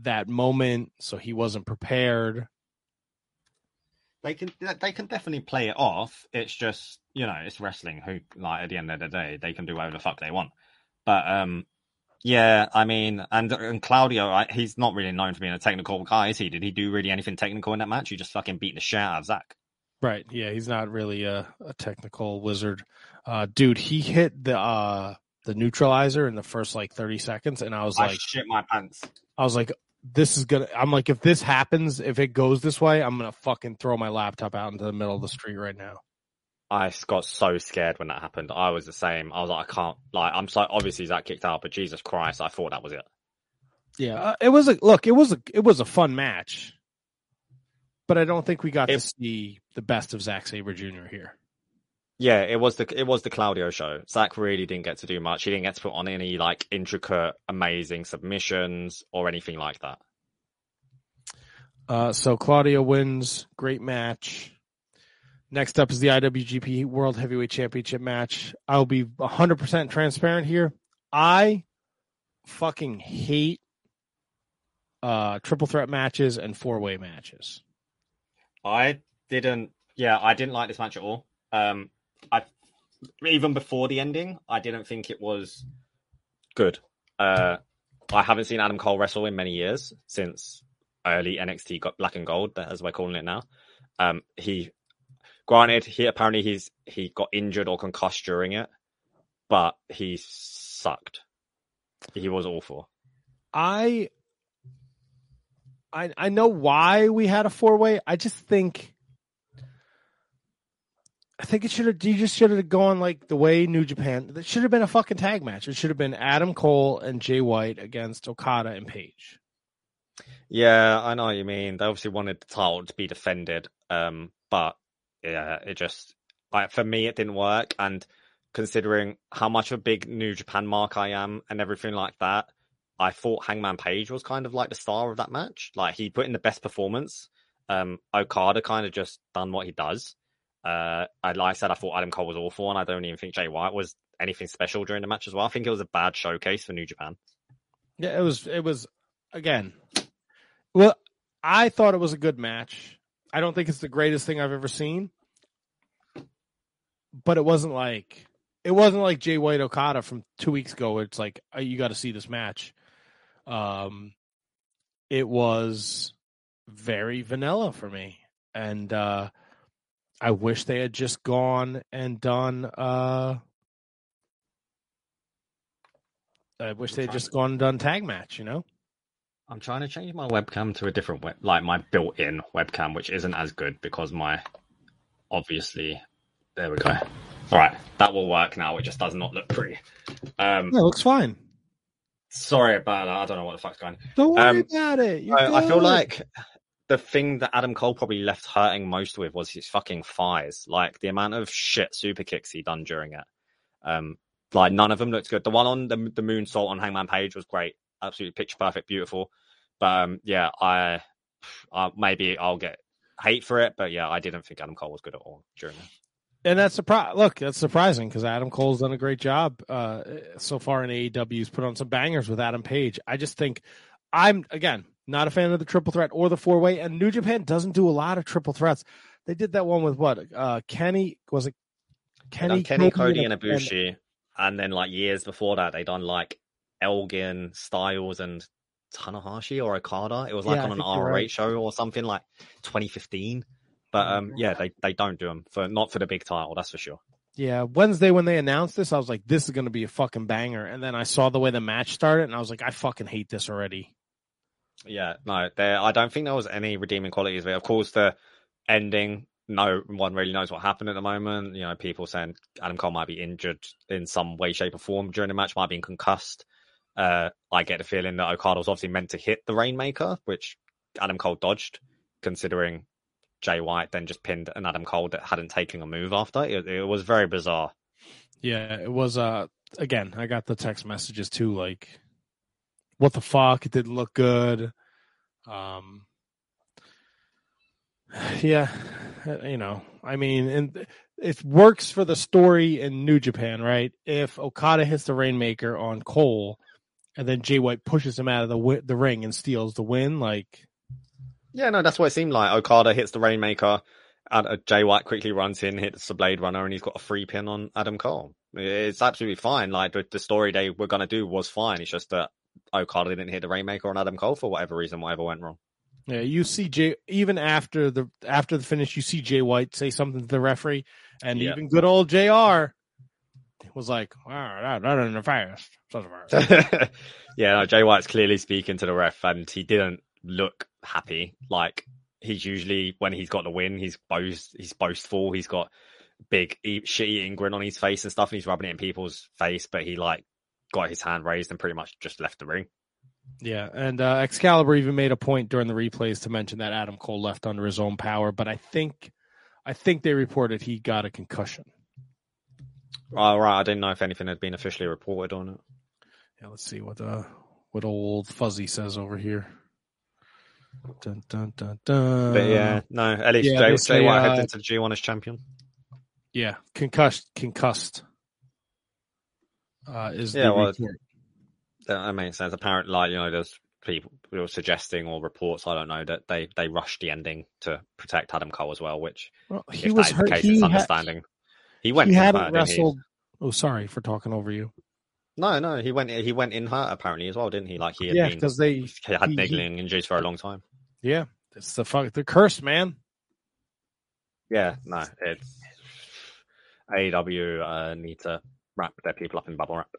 that moment, so he wasn't prepared. They can they can definitely play it off. It's just you know it's wrestling. Who like at the end of the day they can do whatever the fuck they want. But um, yeah, I mean, and and Claudio, I, he's not really known for being a technical guy, is he? Did he do really anything technical in that match? He just fucking beat the shit out of Zack. Right. Yeah, he's not really a, a technical wizard. Uh, dude, he hit the uh, the neutralizer in the first like 30 seconds, and I was I like, shit my pants. I was like, this is gonna. I'm like, if this happens, if it goes this way, I'm gonna fucking throw my laptop out into the middle of the street right now. I got so scared when that happened. I was the same. I was like, I can't. Like, I'm so obviously that kicked out, but Jesus Christ, I thought that was it. Yeah, uh, it was a look. It was a it was a fun match, but I don't think we got It- to see the best of Zack Sabre Jr. here. Yeah, it was the it was the Claudio show. Zack really didn't get to do much. He didn't get to put on any like intricate, amazing submissions or anything like that. Uh, so Claudio wins. Great match. Next up is the IWGP World Heavyweight Championship match. I'll be 100% transparent here. I fucking hate uh, triple threat matches and four way matches. I didn't. Yeah, I didn't like this match at all. Um, I even before the ending, I didn't think it was good. Uh, I haven't seen Adam Cole wrestle in many years since early NXT got Black and Gold, as we're calling it now. Um, he, granted, he apparently he's he got injured or concussed during it, but he sucked. He was awful. I I I know why we had a four way. I just think I think it should have you just should have gone like the way New Japan. It should have been a fucking tag match. It should have been Adam Cole and Jay White against Okada and Page. Yeah, I know what you mean. They obviously wanted the title to be defended, um, but yeah, it just like for me it didn't work. And considering how much of a big New Japan mark I am and everything like that, I thought Hangman Page was kind of like the star of that match. Like he put in the best performance. Um, Okada kind of just done what he does. Uh, I like I said, I thought Adam Cole was awful, and I don't even think Jay White was anything special during the match as well. I think it was a bad showcase for New Japan. Yeah, it was it was again. Well, I thought it was a good match. I don't think it's the greatest thing I've ever seen. But it wasn't like it wasn't like Jay White Okada from 2 weeks ago it's like oh, you got to see this match. Um it was very vanilla for me and uh I wish they had just gone and done uh I wish they had just gone and done tag match, you know? I'm trying to change my webcam to a different web, like my built-in webcam, which isn't as good because my obviously there we go. All right, that will work now. It just does not look pretty. Um, Yeah, it looks fine. Sorry about that. I don't know what the fuck's going. On. Don't worry Um, about it. I, I feel like the thing that Adam Cole probably left hurting most with was his fucking thighs. Like the amount of shit super kicks he done during it. Um, like none of them looked good. The one on the the moonsault on Hangman Page was great, absolutely picture perfect, beautiful. But um, yeah, I, I maybe I'll get hate for it, but yeah, I didn't think Adam Cole was good at all during it. And that's surpri- Look, that's surprising because Adam Cole's done a great job uh, so far in AEW. He's put on some bangers with Adam Page. I just think I'm again not a fan of the triple threat or the four way. And New Japan doesn't do a lot of triple threats. They did that one with what? Uh, Kenny was it? Kenny, Kenny Cody, and and- Ibushi, and then like years before that, they done like Elgin, Styles, and Tanahashi or Okada. It was like Yeah, on an you're ROH right. show or something like 2015. But um, yeah, they, they don't do them for not for the big title, that's for sure. Yeah, Wednesday when they announced this, I was like, "This is going to be a fucking banger." And then I saw the way the match started, and I was like, "I fucking hate this already." Yeah, no, there. I don't think there was any redeeming qualities. But of course, the ending. No one really knows what happened at the moment. You know, people saying Adam Cole might be injured in some way, shape, or form during the match, might be concussed. Uh, I get the feeling that Okada was obviously meant to hit the Rainmaker, which Adam Cole dodged, considering Jay White then just pinned an Adam Cole that hadn't taken a move after. It, it was very bizarre. Yeah, it was. Uh, again, I got the text messages too. Like, what the fuck? It didn't look good. Um, yeah, uh, you know, I mean, and it works for the story in New Japan, right? If Okada hits the Rainmaker on Cole, and then Jay White pushes him out of the the ring and steals the win, like, Yeah, no, that's what it seemed like. Okada hits the Rainmaker, and uh, Jay White quickly runs in, hits the Blade Runner, and he's got a free pin on Adam Cole. It's absolutely fine. Like the, the story they were gonna do was fine. It's just that Okada didn't hit the Rainmaker on Adam Cole for whatever reason, whatever went wrong. Yeah, you see Jay even after the after the finish, you see Jay White say something to the referee, and Yeah. even good old Jr. was like, "All right, that in the fast." fast. yeah, no, Jay White's clearly speaking to the ref, and he didn't look happy. Like he's usually when he's got the win, he's boast, he's boastful. He's got big shit eating grin on his face and stuff, and he's rubbing it in people's face. But he like got his hand raised and pretty much just left the ring. Yeah, and uh, Excalibur even made a point during the replays to mention that Adam Cole left under his own power, but I think, I think they reported he got a concussion. All right, I didn't know if anything had been officially reported on it. Yeah, let's see what uh what old Fuzzy says over here. Dun, dun, dun, dun. But yeah, no, at least Yeah, Jay, Jay say, White uh, heads into the G1 as champion. Yeah, concussed, concussed. Uh, is Yeah, the well, report. That, makes sense. Apparently, like you know, there's people who are suggesting or reports, I don't know, that they they rushed the ending to protect Adam Cole as well. Which, Well, he if was hurt. the case, he had, understanding. He went he hadn't hurt, didn't he? wrestled. Oh, sorry for talking over you. No, no, he went he went in hurt apparently as well, didn't he? Like he had Yeah, because they. he had niggling injuries for a long time. Yeah, it's the fuck. The curse, man. Yeah, no, it's AEW uh, need to wrap their people up in bubble wrap.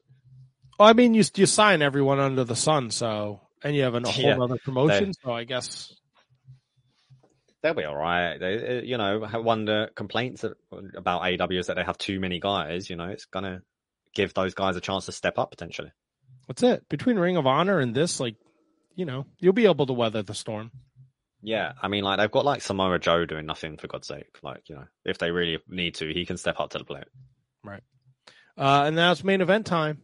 Well, I mean, you you sign everyone under the sun, so and you have a whole Yeah, other promotion. So I guess They'll be all right. They, uh, you know, one of the complaints about AEW is that they have too many guys. You know, it's gonna give those guys a chance to step up potentially. that's it. Between Ring of Honor and this, like, you know, you'll be able to weather the storm. Yeah, I mean, like they've got like Samoa Joe doing nothing for God's sake. Like, you know, if they really need to, he can step up to the plate. Right. Uh, and now it's main event time.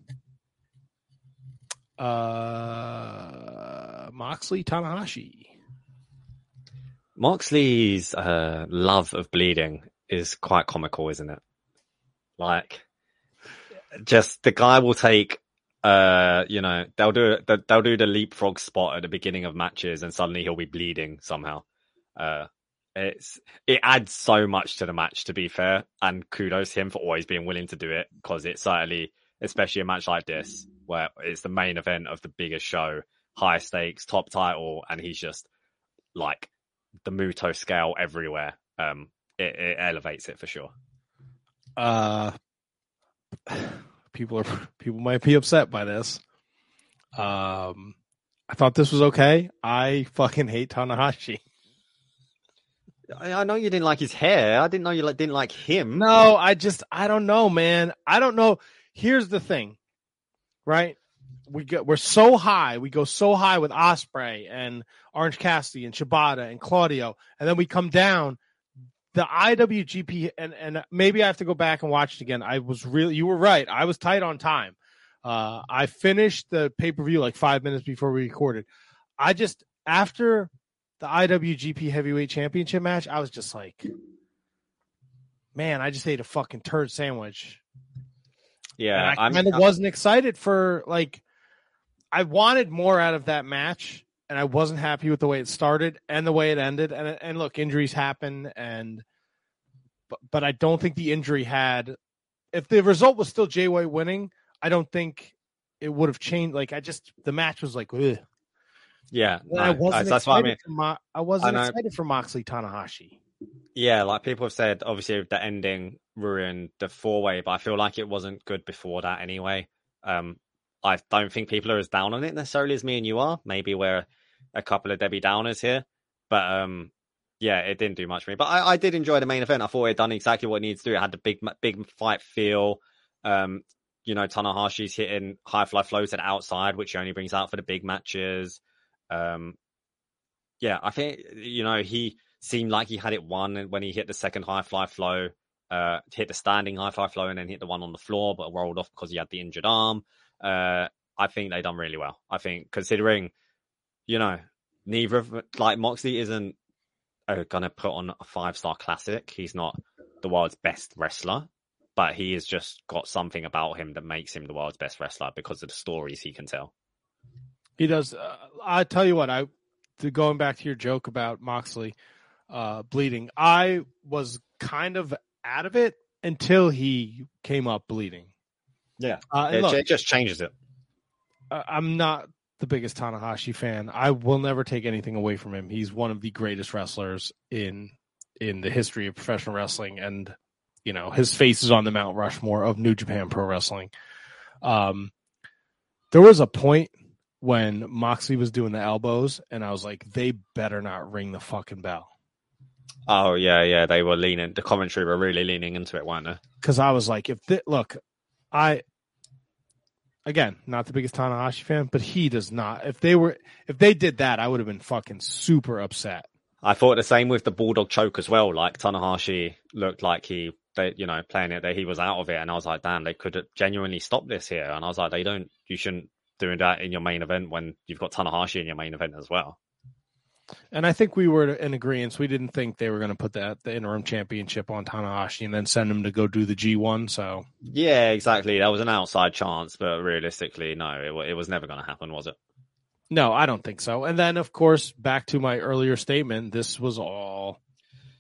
Uh, Moxley Tanahashi. Moxley's uh, love of bleeding is quite comical, isn't it? Like, just the guy will take, uh, you know, they'll do they'll do the leapfrog spot at the beginning of matches, and suddenly he'll be bleeding somehow. Uh, it's it adds so much to the match, to be fair, and kudos him for always being willing to do it because it's certainly, especially a match like this where it's the main event of the biggest show, high stakes, top title, and he's just like the Muta scale everywhere. Um, it, it elevates it for sure. Uh, people are people might be upset by this. Um, I thought this was okay. I fucking hate Tanahashi. I, I know you didn't like his hair. I didn't know you didn't like him. No, I just I don't know, man. I don't know. Here's the thing, right? We get we're so high. We go so high with Ospreay and Orange Cassidy and Shibata and Claudio, and then we come down. The IWGP and and maybe I have to go back and watch it again. I was really you were right. I was tight on time. Uh, I finished the pay per view like five minutes before we recorded. I just after the IWGP Heavyweight Championship match, I was just like, man, I just ate a fucking turd sandwich. Yeah, And I kind of wasn't excited for like I wanted more out of that match, and I wasn't happy with the way it started and the way it ended. And and look, injuries happen, and but but I don't think the injury had. If the result was still Jay White winning, I don't think it would have changed. Like I just the match was like, ugh. yeah, And I wasn't that's what I mean. Mo- I wasn't I excited for Moxley Tanahashi. Yeah, like people have said, obviously the ending ruined the four way, but I feel like it wasn't good before that anyway. Um, I don't think people are as down on it necessarily as me and you are. Maybe we're a couple of Debbie Downers here, but um, yeah, it didn't do much for me. But I, I did enjoy the main event. I thought it done exactly what it needs to do. It had the big, big fight feel. Um, you know, Tanahashi's hitting high fly flows at outside, which he only brings out for the big matches. Um, yeah, I think you know he seemed like he had it won when he hit the second high fly flow, uh, hit the standing high fly flow, and then hit the one on the floor, but rolled off because he had the injured arm. Uh, I think they done really well. I think considering, you know, neither of like Moxley isn't uh, gonna put on a five star classic. He's not the world's best wrestler, but he has just got something about him that makes him the world's best wrestler because of the stories he can tell. He does. Uh, I tell you what, I going back to your joke about Moxley uh, bleeding. I was kind of out of it until he came up bleeding. Yeah, Uh, it, look, it just changes it. I'm not the biggest Tanahashi fan. I will never take anything away from him. He's one of the greatest wrestlers in in the history of professional wrestling, and you know his face is on the Mount Rushmore of New Japan Pro Wrestling. Um, there was a point when Moxley was doing the elbows, and I was like, they better not ring the fucking bell. Oh yeah, yeah, they were leaning. The commentary were really leaning into it, weren't they? Because I was like, if th- look, I again not the biggest Tanahashi fan, but he does not. If they were, if they did that, I would have been fucking super upset. I thought the same with the bulldog choke as well. Like Tanahashi looked like he, they, you know, playing it that he was out of it, and I was like, damn, they could have genuinely stopped this here. And I was like, they don't, you shouldn't doing that in your main event when you've got Tanahashi in your main event as well. And I think we were in agreement. We didn't think they were going to put that the interim championship on Tanahashi and then send him to go do the G1. So yeah, exactly. That was an outside chance, but realistically, no, it, it was never going to happen, was it? No, I don't think so. And then, of course, back to my earlier statement, this was all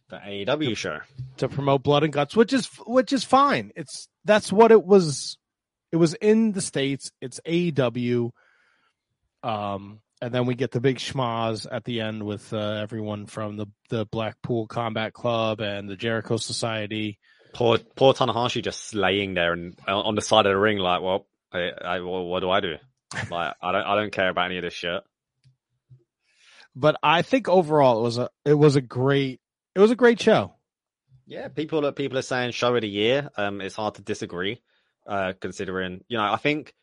the AEW show to promote Blood and Guts, which is which is fine. It's that's what it was. It was in the states. It's AEW. Um, and then we get the big schmaz at the end with uh, everyone from the the Blackpool Combat Club and the Jericho Society. Poor poor Tanahashi just slaying there and uh, on the side of the ring, like, well, I, I, what do I do? Like, I don't I don't care about any of this shit. But I think overall it was a it was a great it was a great show. Yeah, people are people are saying show of the year. Um, it's hard to disagree, uh, considering you know I think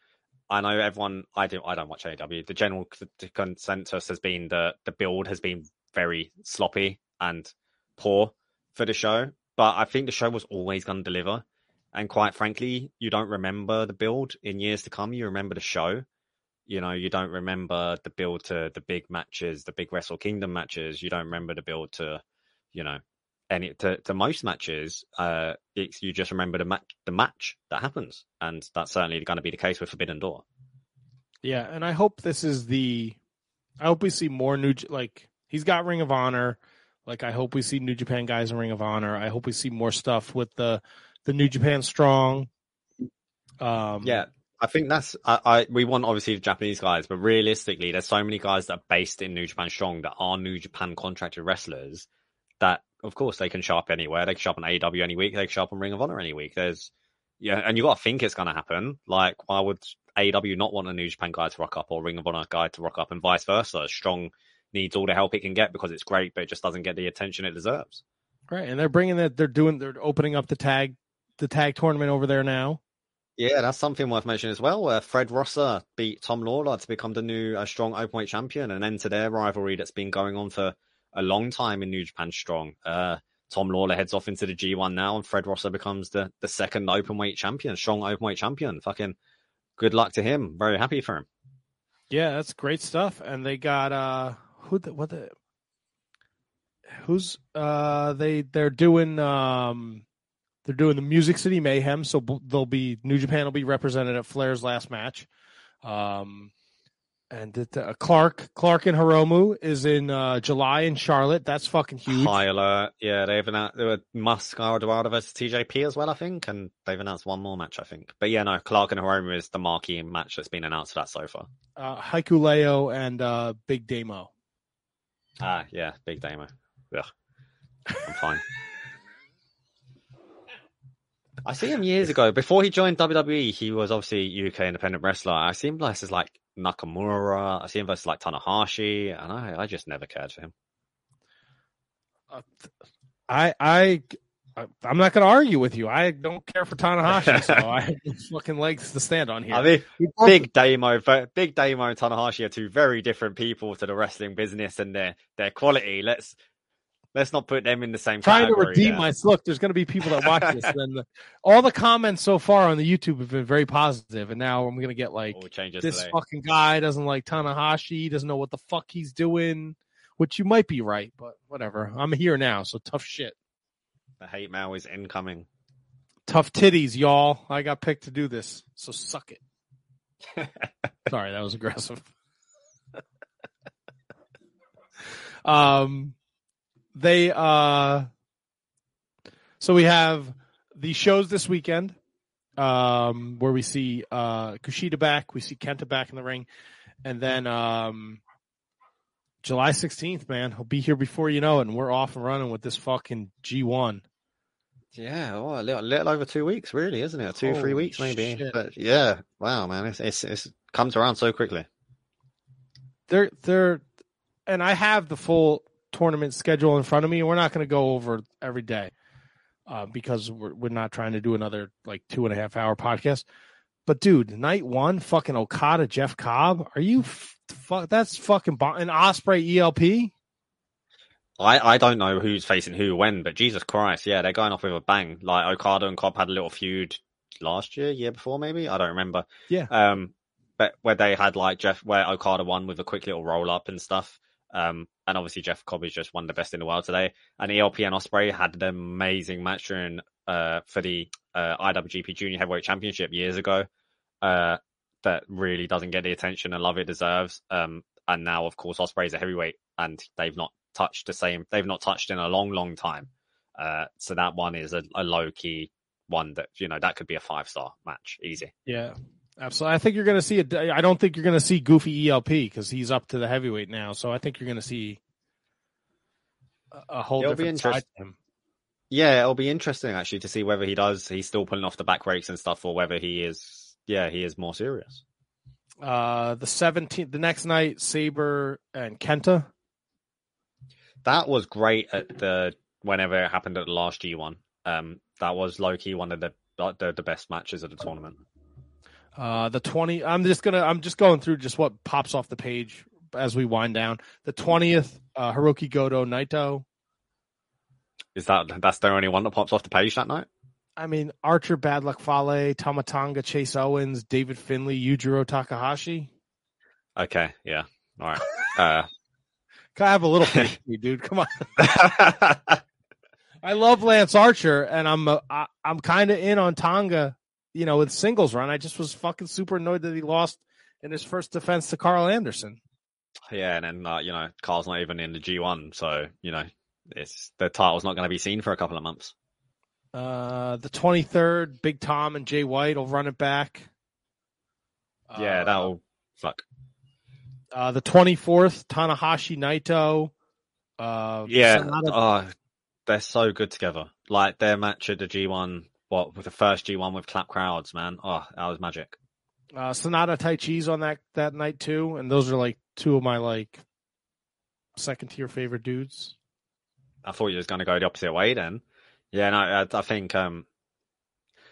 I know everyone. I don't. I don't watch AEW. The general consensus has been that the build has been very sloppy and poor for the show. But I think the show was always going to deliver. And quite frankly, you don't remember the build in years to come. You remember the show. You know, you don't remember the build to the big matches, the big Wrestle Kingdom matches. You don't remember the build to, you know, any to, to most matches, uh, it's, you just remember the match, the match that happens, and that's certainly going to be the case with Forbidden Door. Yeah, and I hope this is the. I hope we see more new like he's got Ring of Honor. Like I hope we see New Japan guys in Ring of Honor. I hope we see more stuff with the the New Japan Strong. Um, yeah, I think that's I, I, we want obviously the Japanese guys, but realistically, there's so many guys that are based in New Japan Strong that are New Japan contracted wrestlers that of course they can shop anywhere. They can shop on AEW any week. They can shop on Ring of Honor any week. There's yeah, and you got to think it's going to happen. Like, why would AEW not want a New Japan guy to rock up or Ring of Honor guy to rock up, and vice versa? Strong needs all the help it can get because it's great, but it just doesn't get the attention it deserves. Right, and they're bringing that. They're doing. They're opening up the tag, the tag tournament over there now. Yeah, that's something worth mentioning as well. Where Fred Rosser beat Tom Lawlor to become the new uh, strong openweight champion, and enter their rivalry that's been going on for a long time in New Japan Strong. Uh, Tom Lawlor heads off into the G1 now, and Fred Rosser becomes the, the second openweight champion, strong openweight champion. Fucking good luck to him. Very happy for him. Yeah, that's great stuff. And they got uh who the what the who's uh they they're doing um they're doing the Music City Mayhem, so they'll be New Japan will be represented at Flair's last match. Um and it, uh, Clark, Clark and Hiromu is in uh, July in Charlotte. That's fucking huge. High alert. Yeah, they've announced there were Mascara Dorada versus TJP as well, I think, and they've announced one more match, I think. But yeah, no, Clark and Hiromu is the marquee match that's been announced for that so far. Uh, Hikuleo and uh, Big Damo. Ah, yeah, Big Damo. Yeah, I'm fine. I see him years ago. Before he joined WWE, he was obviously UK independent wrestler. I see him as like Nakamura. I see him versus like Tanahashi, and I, I just never cared for him. Uh, I I I'm not going to argue with you. I don't care for Tanahashi, so I have fucking legs to stand on here. I mean, Big Damo, Big Damo and Tanahashi are two very different people to the wrestling business and their their quality. Let's let's not put them in the same. Trying to redeem my look. There's going to be people that watch this, and the, all the comments so far on the YouTube have been very positive, and now I'm going to get like this today. fucking guy doesn't like Tanahashi, doesn't know what the fuck he's doing. Which you might be right, but whatever. I'm here now, so tough shit. The hate mail is incoming. Tough titties, y'all. I got picked to do this, so suck it. Sorry, that was aggressive. um they uh so we have the shows this weekend um where we see uh Kushida back, we see Kenta back in the ring, and then um July 16th, man, he'll be here before you know it, and we're off and running with this fucking G1. Yeah, oh, a little, little over two weeks, really, isn't it? Two, three weeks, maybe. shit. But yeah, wow, man, it's, it's it's comes around so quickly. They're they're, and I have the full tournament schedule in front of me. and We're not going to go over every day, uh, because we're we're not trying to do another like two and a half hour podcast. But dude, night one, fucking Okada, Jeff Cobb. Are you? F- fuck, that's fucking bon- an Ospreay ELP. I, I don't know who's facing who when, but Jesus Christ, yeah, they're going off with a bang. Like Okada and Cobb had a little feud last year, year before maybe. I don't remember. Yeah. Um, but where they had like Jeff, where Okada won with a quick little roll up and stuff. Um, and obviously Jeff Cobb is just one of the best in the world today. And ELP and Ospreay had an amazing match during uh for the uh IWGP Junior Heavyweight Championship years ago. Uh, that really doesn't get the attention and love it deserves. Um, and now of course Ospreay's a heavyweight, and they've not touched the same. They've not touched in a long, long time. Uh, so that one is a, a low key one that you know that could be a five star match, easy. Yeah, absolutely. I think you're going to see it. I don't think you're going to see Goofy ELP because he's up to the heavyweight now. So I think you're going to see a, whole It'll different side to him. Yeah, it'll be interesting actually to see whether he does. He's still pulling off the back rakes and stuff, or whether he is. Yeah, he is more serious. Uh, the 17th, the next night, Sabre and Kenta. That was great at the whenever it happened at the last G one. Um, that was low key one of the the, the best matches of the tournament. Uh, the 20. I'm just gonna. I'm just going through just what pops off the page as we wind down. The 20th, uh, Hiroki Goto, Naito. Is that that's the only one that pops off the page that night? I mean, Archer, Bad Luck Fale, Tama Tonga, Chase Owens, David Finlay, Yujiro Takahashi. Okay, yeah, all right. Uh, Gotta have a little me, dude. Come on. I love Lance Archer, and I'm uh, I, I'm kind of in on Tonga, you know, with singles run. I just was fucking super annoyed that he lost in his first defense to Karl Anderson. Yeah, and then uh, you know Karl's not even in the G one, so you know it's the title's not going to be seen for a couple of months. Uh, the 23rd, Big Tom and Jay White will run it back. yeah, Uh, that'll fuck. Uh, the 24th, Tanahashi Naito. Uh, Yeah, Sonada- oh, they're so good together. Like their match at the G one, what with the first G one with clap crowds, man. Oh, that was magic. uh, Sonada Tai Chi's on that that night too, and those are like two of my like second tier favorite dudes. I thought you was going to go the opposite way then. Yeah, no, I, I think um,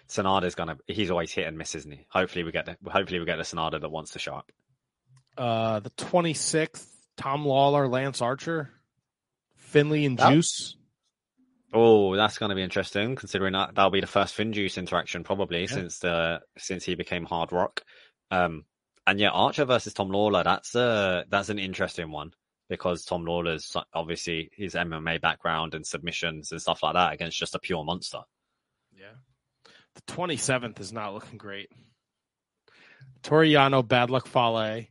Sonada's gonna. He's always hit and miss, isn't he? Hopefully we get the. Hopefully we get the Sonada that wants to show up. Uh, the 26th, Tom Lawlor, Lance Archer, Finlay and That- Juice. Oh, that's going to be interesting. Considering that that'll be the first Finjuice interaction probably Yeah. since the since he became Hard Rock. Um, and yeah, Archer versus Tom Lawlor. That's uh that's an interesting one because Tom Lawlor's obviously his MMA background and submissions and stuff like that against just a pure monster. Yeah. The 27th is not looking great. Toru Yano, Bad Luck Fale,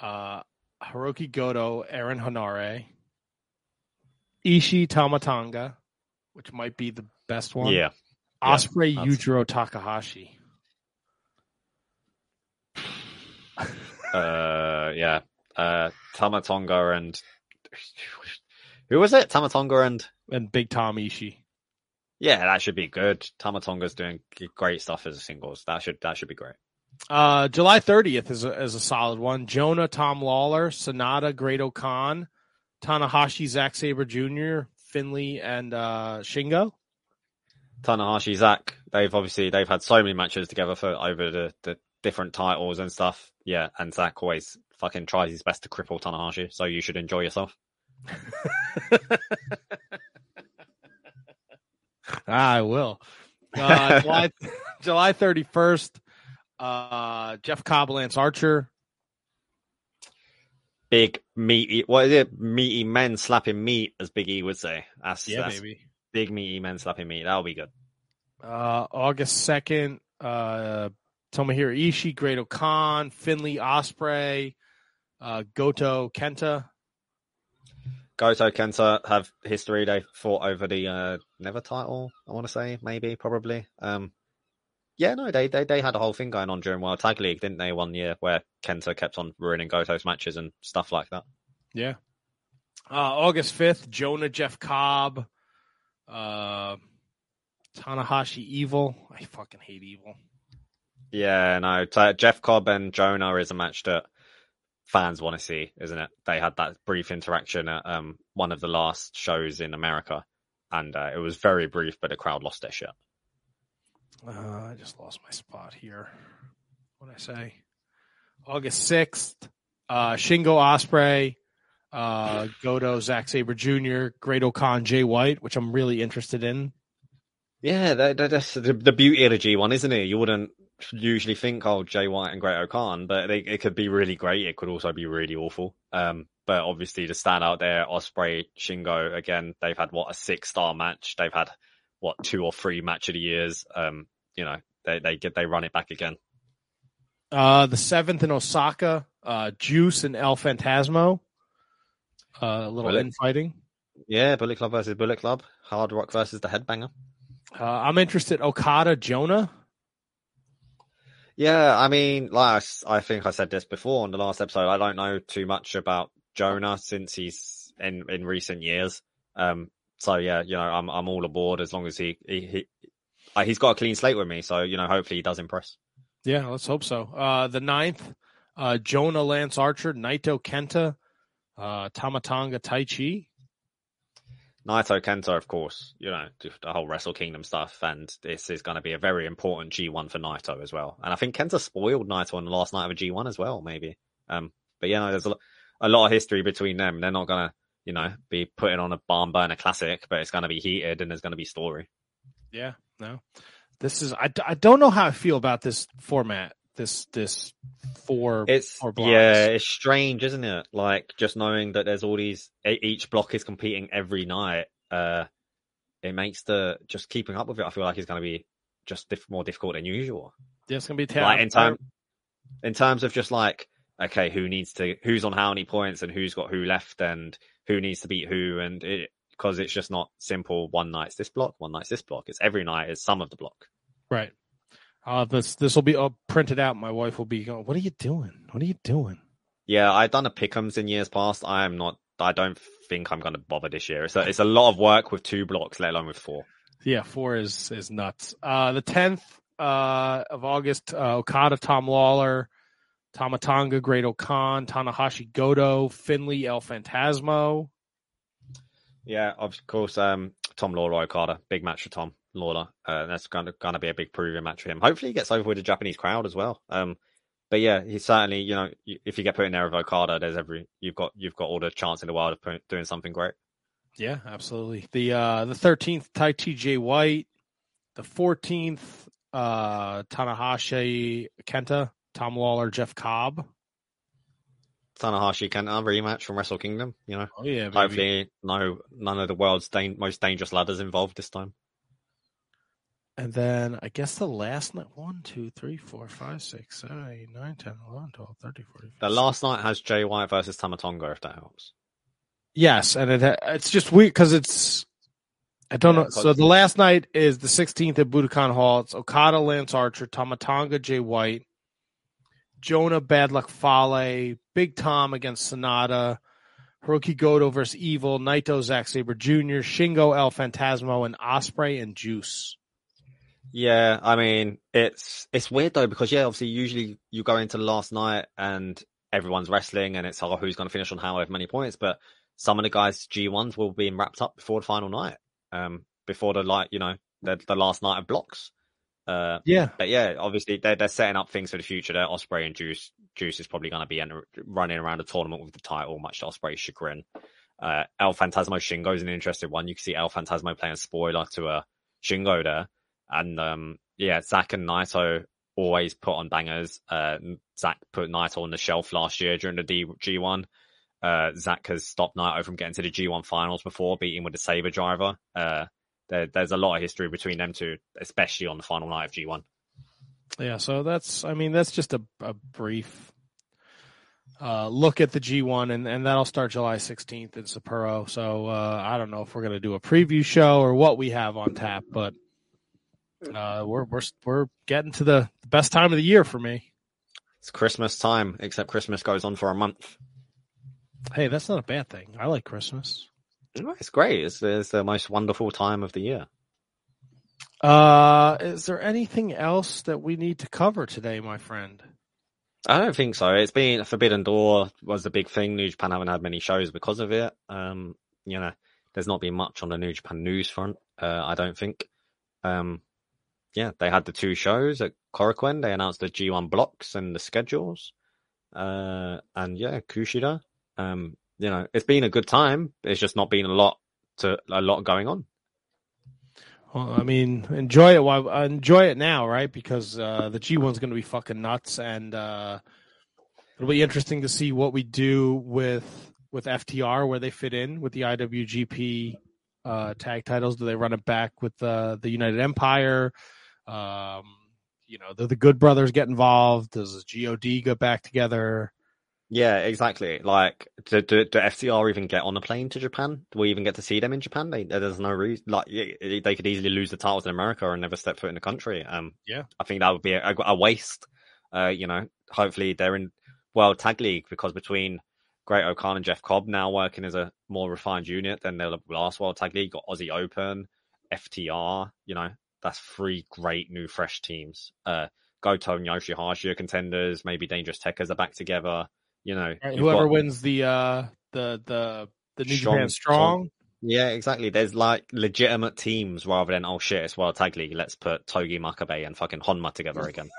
uh, Hiroki Goto, Aaron Henare, Ishii Tama Tonga, which might be the best one. Yeah, Ospreay that's- Yujiro Takahashi. uh, yeah. Uh, Tama Tonga and who was it? Tama Tonga and and Big Tom Ishii. yeah, that should be good. Tama Tonga's doing great stuff as a singles. That should that should be great. Uh, July 30th is a, is a solid one. Jonah, Tom Lawlor, Sonada, Great Khan, Tanahashi, Zack Sabre Jr., Finlay, and uh, Shingo. Tanahashi, Zack, they've obviously they've had so many matches together for over the, the different titles and stuff. Yeah, and Zack always fucking tries his best to cripple Tanahashi, so you should enjoy yourself. I will. Uh, July, July 31st, uh, Jeff Cobb, Lance Archer. Big meaty, what is it? Meaty men slapping meat, as Big E would say. That's, that's baby. big meaty men slapping meat. That'll be good. Uh, August 2nd, uh, Tomohiro Ishii, Great Khan, Finlay, Ospreay, uh, Goto, Kenta. Goto Kenta have history. They fought over the uh, Never title. I want to say maybe, probably. Um, yeah, no, they, they they had a whole thing going on during World Tag League, didn't they? One year where Kenta kept on ruining Goto's matches and stuff like that. Yeah. Uh, August 5th, Jonah, Jeff Cobb. Uh, Tanahashi Evil. I fucking hate Evil. Yeah, no. T- Jeff Cobb and Jonah is a match that fans want to see, isn't it? They had that brief interaction at um, one of the last shows in America, and uh, it was very brief, but the crowd lost their shit. Uh, I just lost my spot here. What I say? August sixth. Uh, Shingo Ospreay, uh, Goto, Zack Sabre Jr., Great-O-Khan, Jay White, which I'm really interested in. Yeah, that, that, that's the, the beauty of the G1, isn't it? You wouldn't usually think, oh, Jay White and Great-O-Khan, but they, it could be really great. It could also be really awful. Um, but obviously to stand out there, Ospreay, Shingo, again, they've had what a six star match. They've had what two or three match of the years. Um, you know, they they get they run it back again. Uh, the seventh in Osaka, uh, Juice and El Phantasmo. Uh, a little Bullet. infighting. Yeah, Bullet Club versus Bullet Club, Hard Rock versus the Headbanger. Uh, I'm interested. Okada, Jonah. Yeah, I mean, last I think I said this before on the last episode. I don't know too much about Jonah since he's in in recent years. Um, so yeah, you know, I'm I'm all aboard as long as he he, he uh, he's got a clean slate with me. So you know, hopefully he does impress. Yeah, let's hope so. Uh, the ninth, uh, Jonah, Lance Archer, Naito, Kenta, uh, Tama Tonga, Tai Chi. Naito Kenta, of course, you know, the whole Wrestle Kingdom stuff, and this is going to be a very important G1 for Naito as well. And I think Kenta spoiled Naito on the last night of a G1 as well, maybe. Um, but yeah, no, there's a, a lot of history between them. They're not going to, you know, be putting on a barn burner classic, but it's going to be heated and there's going to be story. Yeah, no, this is. I, I don't know how I feel about this format. This this four. It's four blocks. yeah, it's strange, isn't it? Like just knowing that there's all these each block is competing every night. Uh, it makes the just keeping up with it. I feel like it's going to be just diff- more difficult than usual. Yeah, it's gonna be like in time in terms of just like okay who needs to who's on how many points and who's got who left and who needs to beat who and it because it's just not simple one night's this block one night's this block it's every night is some of the block Right. Uh, this this will be uh, printed out. My wife will be going. What are you doing? What are you doing? yeah i've done a pickums in years past i am not i don't think i'm going to bother this year it's a, it's a lot of work with two blocks let alone with four Yeah, four is is nuts. Uh, the tenth uh, of August, uh, Okada, Tom Lawlor, Tama Tonga, Great Okan, Tanahashi, Goto, Finlay, El Phantasmo. yeah of course um tom lawlor okada big match for tom lawlor uh, that's going to, going to be a big proving match for him hopefully he gets over with the japanese crowd as well um but yeah, he's certainly you know if you get put in there with Okada, there's every you've got you've got all the chance in the world of doing something great. Yeah, absolutely. The uh, the thirteenth, Tai T.J. White. The fourteenth, uh, Tanahashi, Kenta, Tom Lawlor, Jeff Cobb. Tanahashi Kenta rematch from Wrestle Kingdom. You know, Oh yeah, baby. hopefully no none of the world's dan- most dangerous ladders involved this time. And then I guess the last night, 1, 2, 3, 4, 5, 6, 7, 8, 9, 10, 11, 12, 13, 14, The last night has Jay White versus Tama Tonga, if that helps. Yes, and it it's just weird because it's I don't Yeah, know. So the last night is the 16th at Budokan Hall. It's Okada, Lance Archer, Tama Tonga, Jay White, Jonah, Bad Luck Fale, Big Tom against Sonada, Hiroki Goto versus Evil, Naito, Zack Sabre Jr., Shingo, El Phantasmo, and Ospreay and Juice. Yeah, I mean it's it's weird though because yeah, obviously usually you go into last night and everyone's wrestling and it's oh who's going to finish on however many points, but some of the guys G ones will be wrapped up before the final night, um, before the like you know the the last night of blocks. Uh, Yeah, but yeah, obviously they're they're setting up things for the future. There, Ospreay and Juice Juice is probably going to be enter, running around the tournament with the title, much to Ospreay's chagrin. Uh, El Phantasmo Shingo is an interesting one. You can see El Phantasmo playing spoiler to a Shingo there, and um, yeah, Zack and Naito always put on bangers. Uh, Zack put Naito on the shelf last year during the D- G1. Uh, Zack has stopped Naito from getting to the G1 finals before, beating with the Sabre driver. Uh, there, there's a lot of history between them two, especially on the final night of G1. Yeah, so that's I mean that's just a, a brief uh, look at the G1 and, and that'll start July 16th in Sapporo. So uh, I don't know if we're going to do a preview show or what we have on tap, but uh, we're we're we're getting to the best time of the year for me. It's Christmas time, except Christmas goes on for a month. Hey, that's not a bad thing. I like Christmas. It's great. It's, it's the most wonderful time of the year. Uh, is there anything else that we need to cover today, my friend? I don't think so. It's been Forbidden Door was the big thing. New Japan haven't had many shows because of it. Um, you know, there's not been much on the New Japan news front. Uh, I don't think. Um, yeah, they had the two shows at Korakuen. They announced the G1 blocks and the schedules. Uh, and yeah, Kushida. Um, you know, it's been a good time. It's just not been a lot to a lot going on. Well, I mean, enjoy it while uh, enjoy it now, right? Because uh, the G one's going to be fucking nuts, and uh, it'll be interesting to see what we do with with FTR, where they fit in with the IWGP uh, tag titles. Do they run it back with the the United Empire? Um, you know, do the Good Brothers get involved? Does God get back together? Yeah, exactly. Like, do, do, do FTR even get on a plane to Japan? Do we even get to see them in Japan? They, there's no reason. Like, they could easily lose the titles in America and never step foot in the country. Um, yeah, I think that would be a, a waste. Uh, you know, hopefully they're in World Tag League because between Great-O-Khan and Jeff Cobb now working as a more refined unit than the last World Tag League, got Aussie Open, FTR. You know, that's three great new fresh teams. Uh, Goto and Yoshihashi are contenders. Maybe Dangerous Tekkers are back together. You know, right, whoever got, wins the uh the the the New strong, Japan Strong. Yeah, exactly. There's like legitimate teams rather than oh shit, it's World Tag League. Let's put Togi Makabe and fucking Honma together again.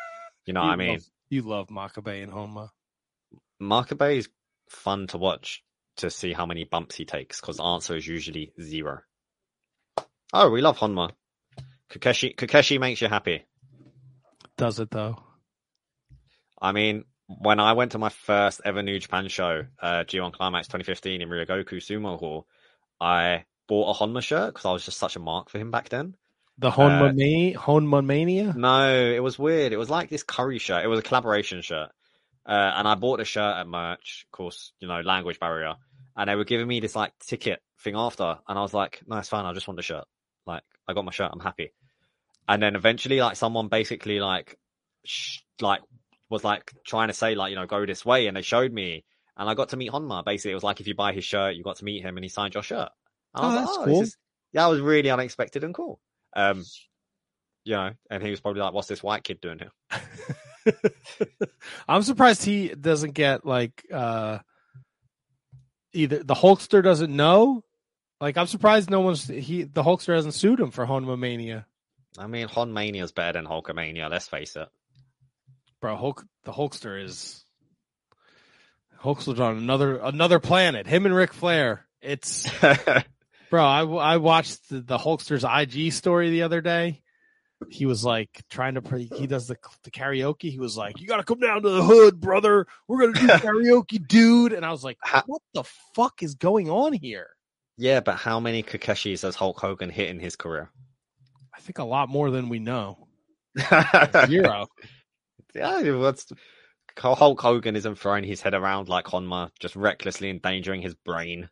You know you what I mean? Love, you love Makabe and Honma. Makabe is fun to watch to see how many bumps he takes because the answer is usually zero. Oh, we love Honma. Kokeshi Kokeshi makes you happy. Does it though? I mean, when I went to my first ever New Japan show, uh, G1 Climax 2015 in Ryogoku Sumo Hall, I bought a Honma shirt because I was just such a mark for him back then. The Honma, uh, Ma- Honma Mania? No, it was weird. It was like this curry shirt. It was a collaboration shirt. Uh, and I bought a shirt at merch, of course, you know, language barrier. And they were giving me this like ticket thing after. And I was like, no, it's fine. I just want the shirt. Like, I got my shirt. I'm happy. And then eventually, like, someone basically like, sh- like was like trying to say like you know go this way, and they showed me, and I got to meet Honma. Basically, it was like if you buy his shirt, you got to meet him, and he signed your shirt. And oh, that's like, oh, cool. Is... yeah, that was really unexpected and cool. Um, you know, and he was probably like, "What's this white kid doing here?" I'm surprised he doesn't get like uh either the Hulkster doesn't know. Like I'm surprised no one's he the Hulkster hasn't sued him for Honma Mania. I mean, Hon Mania is better than Hulkamania. Let's face it bro. Hulk, the Hulkster is Hulkster's on another another planet. Him and Ric Flair. It's bro. I I watched the, the Hulkster's IG story the other day. He was like trying to he does the the karaoke. He was like, "You got to come down to the hood, brother. We're gonna do karaoke, dude." And I was like, "What the fuck is going on here?" Yeah, but how many Kokeshis has Hulk Hogan hit in his career? I think a lot more than we know. Zero yeah, what's Hulk Hogan isn't throwing his head around like Honma, just recklessly endangering his brain.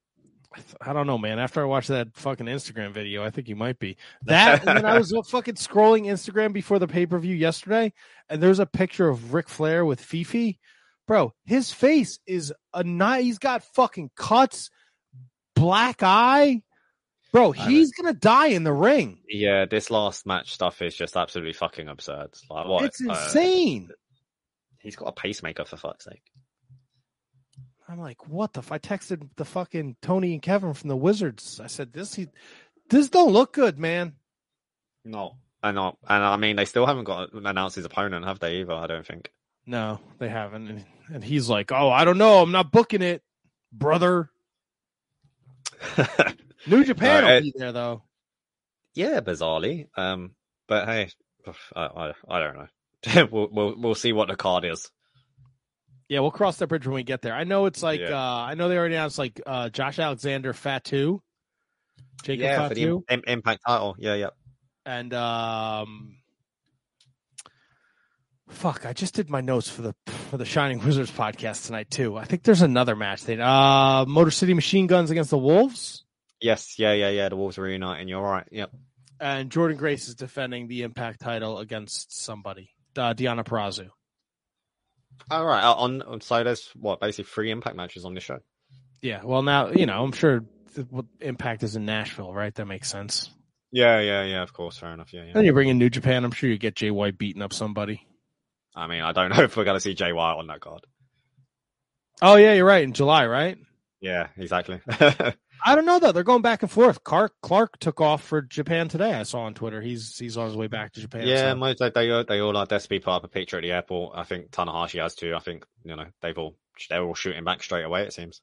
I don't know, man. After I watched that fucking Instagram video, I think you might be that. and I was fucking scrolling Instagram before the pay per view yesterday, and there's a picture of Ric Flair with Fifi. Bro, his face is a night. He's got fucking cuts, black eye. Bro, he's gonna die in the ring. Yeah, this last match stuff is just absolutely fucking absurd. Like what? It's insane. Uh, he's got a pacemaker for fuck's sake. I'm like, what the? F-? I texted the fucking Tony and Kevin from the Wizards. I said, this he, this don't look good, man. No, I know, and I mean, they still haven't got announced his opponent, have they? Either I don't think. No, they haven't. And, and he's like, oh, I don't know. I'm not booking it, brother. New Japan uh, will be there though. Yeah, bizarrely. Um, but hey, I, I, I don't know. we'll, we'll we'll see what the card is. Yeah, we'll cross that bridge when we get there. I know it's like yeah. uh I know they already announced like uh Josh Alexander Fatu. Jacob yeah, Fatu. for the Im- Impact title. Yeah, yeah. And um fuck, I just did my notes for the for the Shining Wizards podcast tonight too. I think there's another match. They uh Motor City Machine Guns against the Wolves. Yes, yeah, yeah, yeah. The Wolves are reuniting. You're right. Yep. And Jordan Grace is defending the Impact title against somebody, uh, Deonna Purrazzo. All right. Uh, on, on so there's what basically three Impact matches on this show. Yeah. Well, now you know. I'm sure Impact is in Nashville, right? That makes sense. Yeah, yeah, yeah. Of course, fair enough. Yeah, yeah. Then you bring in New Japan. I'm sure you get Jay White beating up somebody. I mean, I don't know if we're gonna see Jay White on that card. Oh yeah, you're right. In July, right? Yeah, exactly. I don't know though. They're going back and forth. Clark Clark took off for Japan today. I saw on Twitter. He's he's on his way back to Japan. yeah, so- most they they all, they all like desperately put up a picture at the airport. I think Tanahashi has too. I think you know they've all they're all shooting back straight away. It seems.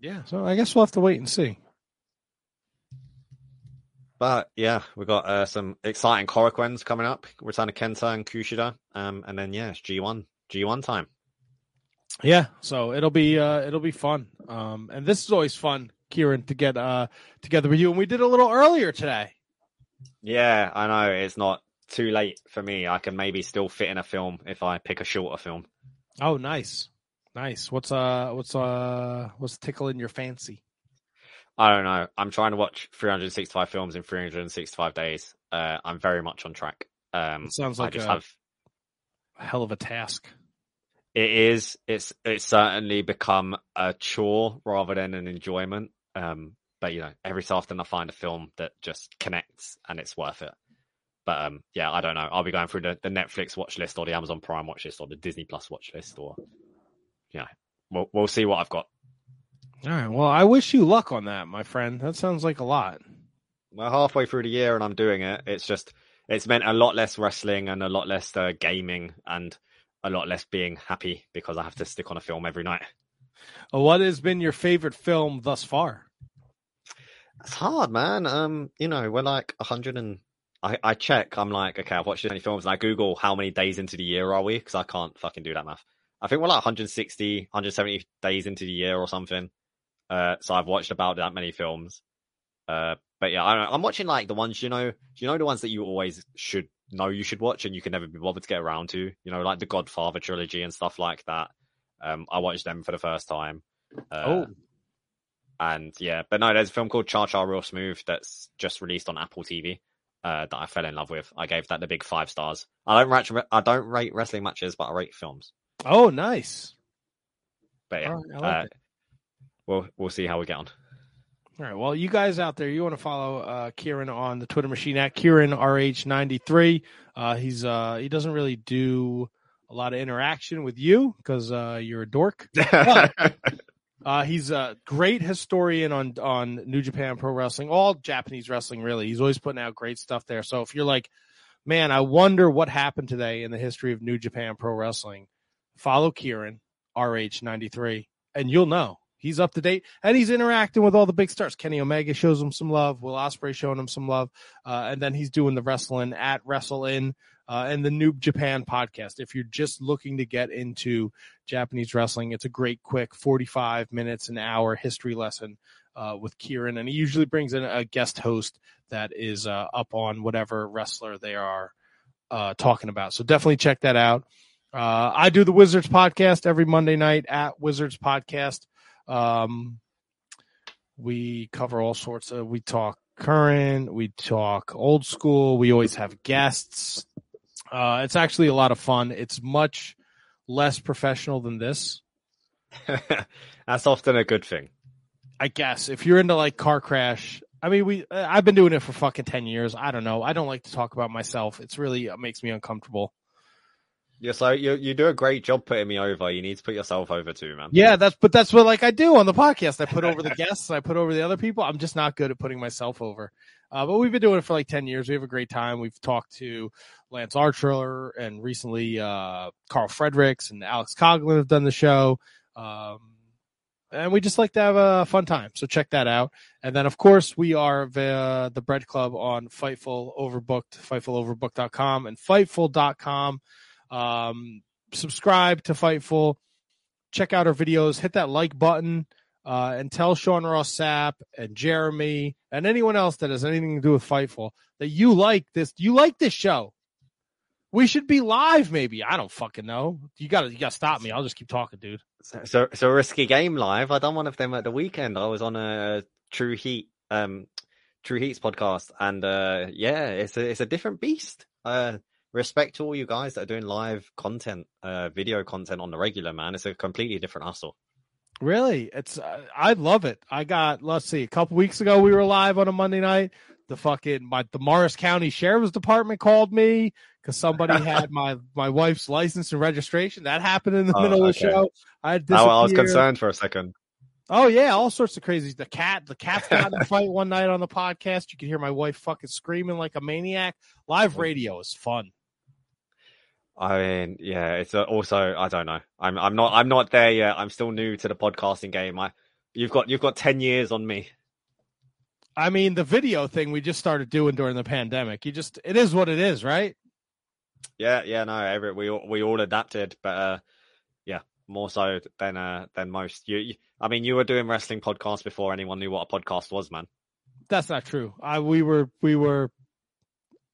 yeah. So I guess we'll have to wait and see. But yeah, we've got uh, some exciting Korakuens coming up. Return of Kenta and Kushida. Um, and then yeah, it's G1 G1 time. Yeah. So it'll be uh it'll be fun. Um, and this is always fun, Ciaran, to get uh together with you. And we did a little earlier today. Yeah, I know it's not too late for me. I can maybe still fit in a film if I pick a shorter film. Oh, nice, nice. What's uh what's uh what's tickling your fancy? I don't know. I'm trying to watch 365 films in 365 days. Uh, I'm very much on track. Um, It sounds I like just a have. hell of a task. It is. It's. It's certainly become a chore rather than an enjoyment. Um, but you know, every so often I find a film that just connects and it's worth it. But um, yeah, I don't know. I'll be going through the, the Netflix watch list or the Amazon Prime watch list or the Disney Plus watch list or, yeah, we'll we'll see what I've got. All right. Well, I wish you luck on that, my friend. That sounds like a lot. We're halfway through the year and I'm doing it. It's just it's meant a lot less wrestling and a lot less uh, gaming and a lot less being happy because I have to stick on a film every night. What has been your favorite film thus far? It's hard, man. Um, you know, we're like a hundred and I, I check. I'm like, okay, I've watched this many films, and I Google how many days into the year are we because I can't fucking do that math. I think we're like 160, 170 days into the year or something. Uh, so I've watched about that many films. Uh, but yeah, I, I'm watching like the ones you know. You know the ones that you always should know you should watch, and you can never be bothered to get around to. You know, like the Godfather trilogy and stuff like that. Um, I watched them for the first time. Uh, oh, and yeah, but no, there's a film called Cha Cha Real Smooth that's just released on Apple TV. Uh, that I fell in love with. I gave that the big five stars. I don't rate I don't rate wrestling matches, but I rate films. oh, nice. But yeah, right, like uh, we'll we'll see how we get on. All right. Well, you guys out there, you want to follow uh, Ciaran on the Twitter machine at Ciaran RH93. Uh, he's uh, he doesn't really do a lot of interaction with you because uh, you're a dork. Uh, he's a great historian on on New Japan Pro Wrestling, all Japanese wrestling, really. He's always putting out great stuff there. So if you're like, man, I wonder what happened today in the history of New Japan Pro Wrestling, follow Ciaran RH93, and you'll know he's up to date and he's interacting with all the big stars. Kenny Omega shows him some love, Will Ospreay showing him some love, uh, and then he's doing the wrestling at Wrestle In uh, and the New Japan podcast. If you're just looking to get into Japanese wrestling, it's a great, quick 45 minutes, an hour history lesson uh, with Ciaran, and he usually brings in a guest host that is uh, up on whatever wrestler they are uh, talking about. So definitely check that out. Uh, I do the Wizards podcast every Monday night at Wizards Podcast. Um, we cover all sorts of. We talk current, we talk old school. We always have guests. Uh, it's actually a lot of fun. It's much less professional than this. That's often a good thing. I guess if you're into like car crash, I mean, we uh, I've been doing it for fucking ten years. I don't know. I don't like to talk about myself. It's really it makes me uncomfortable. Yeah, so you you do a great job putting me over. You need to put yourself over too, man. Yeah, that's but that's what like I do on the podcast. I put over the guests, I put over the other people. I'm just not good at putting myself over. Uh, but we've been doing it for like ten years. We have a great time. We've talked to Lance Archer and recently uh, Karl Fredericks and Alex Coughlin have done the show. Um, and we just like to have a fun time. So check that out. And then, of course, we are the, the Bread Club on Fightful Overbooked, FightfulOverbooked.com and Fightful.com. Um, subscribe to Fightful. Check out our videos. Hit that like button. Uh, and tell Sean Ross Sapp and Jeremy and anyone else that has anything to do with Fightful that you like this. You like this show. We should be live, maybe. I don't fucking know. You gotta, you gotta stop me. I'll just keep talking, dude. So, so, so risky game live. I done one of them at the weekend. I was on a True Heat, um, True Heat's podcast, and uh, yeah, it's a it's a different beast. Uh, respect to all you guys that are doing live content, uh, video content on the regular. Man, it's a completely different hustle. Really, it's uh, I love it. I got let's see, a couple weeks ago we were live on a Monday night. the fucking my the Morris County Sheriff's Department called me because somebody had my my wife's license and registration. That happened in the Oh, middle of the show. I Oh, I was concerned for a second. Oh yeah, all sorts of crazy. The cat, the cat got in a fight one night on the podcast. You could hear my wife fucking screaming like a maniac. Live radio is fun. I mean, yeah, it's uh, also I don't know. I'm I'm not I'm not there yet. I'm still new to the podcasting game. I you've got you've got ten years on me. I mean, the video thing we just started doing during the pandemic. You just it is what it is, right? Yeah, yeah, no, every we all- we all adapted, but uh, yeah, more so than uh than most. You, you, I mean, you were doing wrestling podcasts before anyone knew what a podcast was, man. That's not true. I we were we were,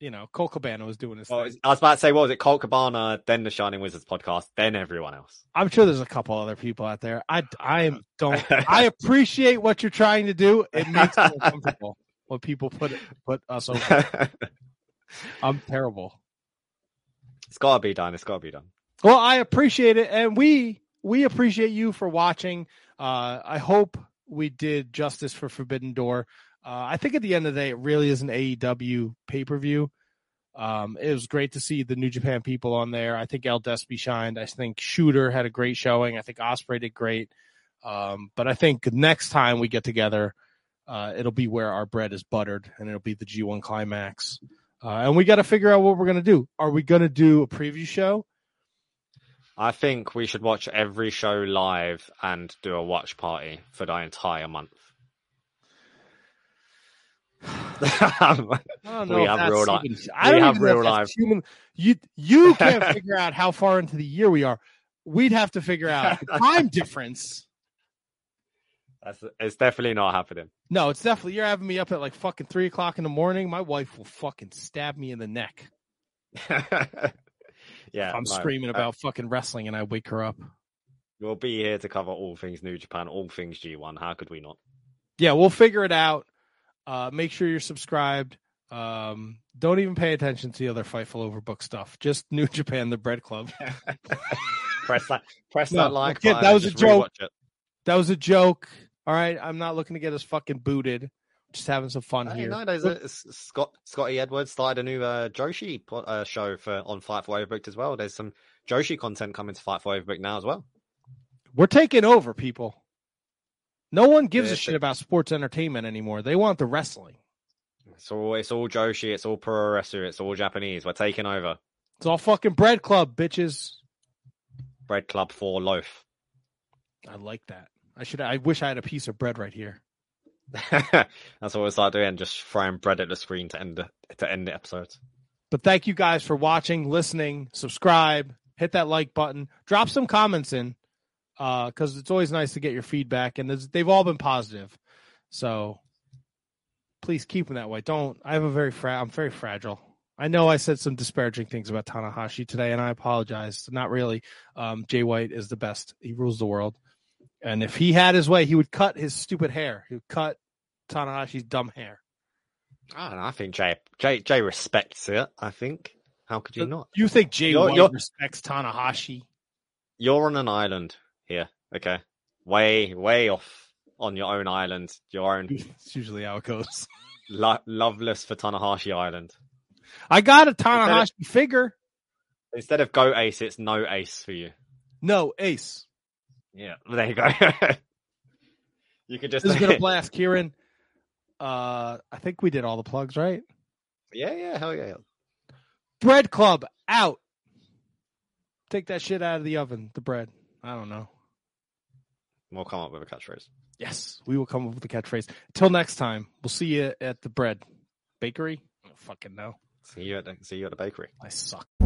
you know, Colt Cabana was doing this. Well. I was about to say, what was it? Colt Cabana, then the Shining Wizards podcast, then everyone else. I'm sure there's a couple other people out there. I I am don't. I appreciate what you're trying to do. It makes me uncomfortable when people put it, put us over. I'm terrible. it's got to be done. It's got to be done. Well, I appreciate it, and we we appreciate you for watching. Uh, I hope we did justice for Forbidden Door. Uh, I think at the end of the day, it really is an AEW pay per view. Um, it was great to see the New Japan people on there. I think El Despy shined. I think Shooter had a great showing. I think Ospreay did great. Um, but I think next time we get together, uh, it'll be where our bread is buttered, and it'll be the G1 climax. Uh, and we got to figure out what we're gonna do. Are we gonna do a preview show? I think we should watch every show live and do a watch party for the entire month. I don't know. We have real li- even- I don't have even know if real life. Human, you you can't figure out how far into the year we are. We'd have to figure out the time difference. That's, it's definitely not happening. No, it's definitely you're having me up at like fucking three o'clock in the morning. My wife will fucking stab me in the neck. yeah, I'm no, screaming uh, about fucking wrestling and I wake her up. We'll be here to cover all things New Japan, all things G1. How could we not? Yeah, we'll figure it out. Uh, make sure you're subscribed. Um, don't even pay attention to the other Fightful Overbook stuff. Just New Japan, the Bread Club. press that, press No, that like kid, button that was a joke. it. That was a joke. All right, I'm not looking to get us fucking booted. Just having some fun Hey, here. no, there's a, S- Scott Scotty Edwards started a new uh, Joshi uh, show for on Fightful Overbooked as well. There's some Joshi content coming to Fightful Overbooked now as well. We're taking over, people. No one gives Yeah, a shit about sports entertainment anymore. They want the wrestling. It's all it's all Joshi, it's all pro wrestling, it's all Japanese. We're taking over. It's all fucking bread club, bitches. Bread Club for loaf. I like that. I should. I wish I had a piece of bread right here. That's what we'll start doing. Just frying bread at the screen to end the to end the episode. But thank you guys for watching, listening, subscribe, hit that like button, drop some comments in, because it's always nice to get your feedback, and they've all been positive. So please keep them that way. Don't. I have a very fra- I'm very fragile. I know I said some disparaging things about Tanahashi today, and I apologize. Not really. Um, Jay White is the best. He rules the world, and if he had his way, he would cut his stupid hair. He would cut Tanahashi's dumb hair. I don't know. I think Jay Jay Jay respects it. I think. How could you not? You think Jay You're- White you're- respects Tanahashi? You're on an island here. Okay, way way off on your own island. Your own It's usually how it goes. lo- loveless for Tanahashi Island. I got a Tanahashi figure. Instead of go ace, it's no ace for you. No, Ace. Yeah, there you go. you could just This has been a blast, Ciaran. Uh, I think we did all the plugs, right? yeah, yeah, hell yeah. Bread Club out. Take that shit out of the oven. The bread. I don't know. We'll come up with a catchphrase. Yes, we will come up with a catchphrase. Till next time, we'll see you at the bread bakery. I don't fucking know. See you at the, see you at the bakery. I suck.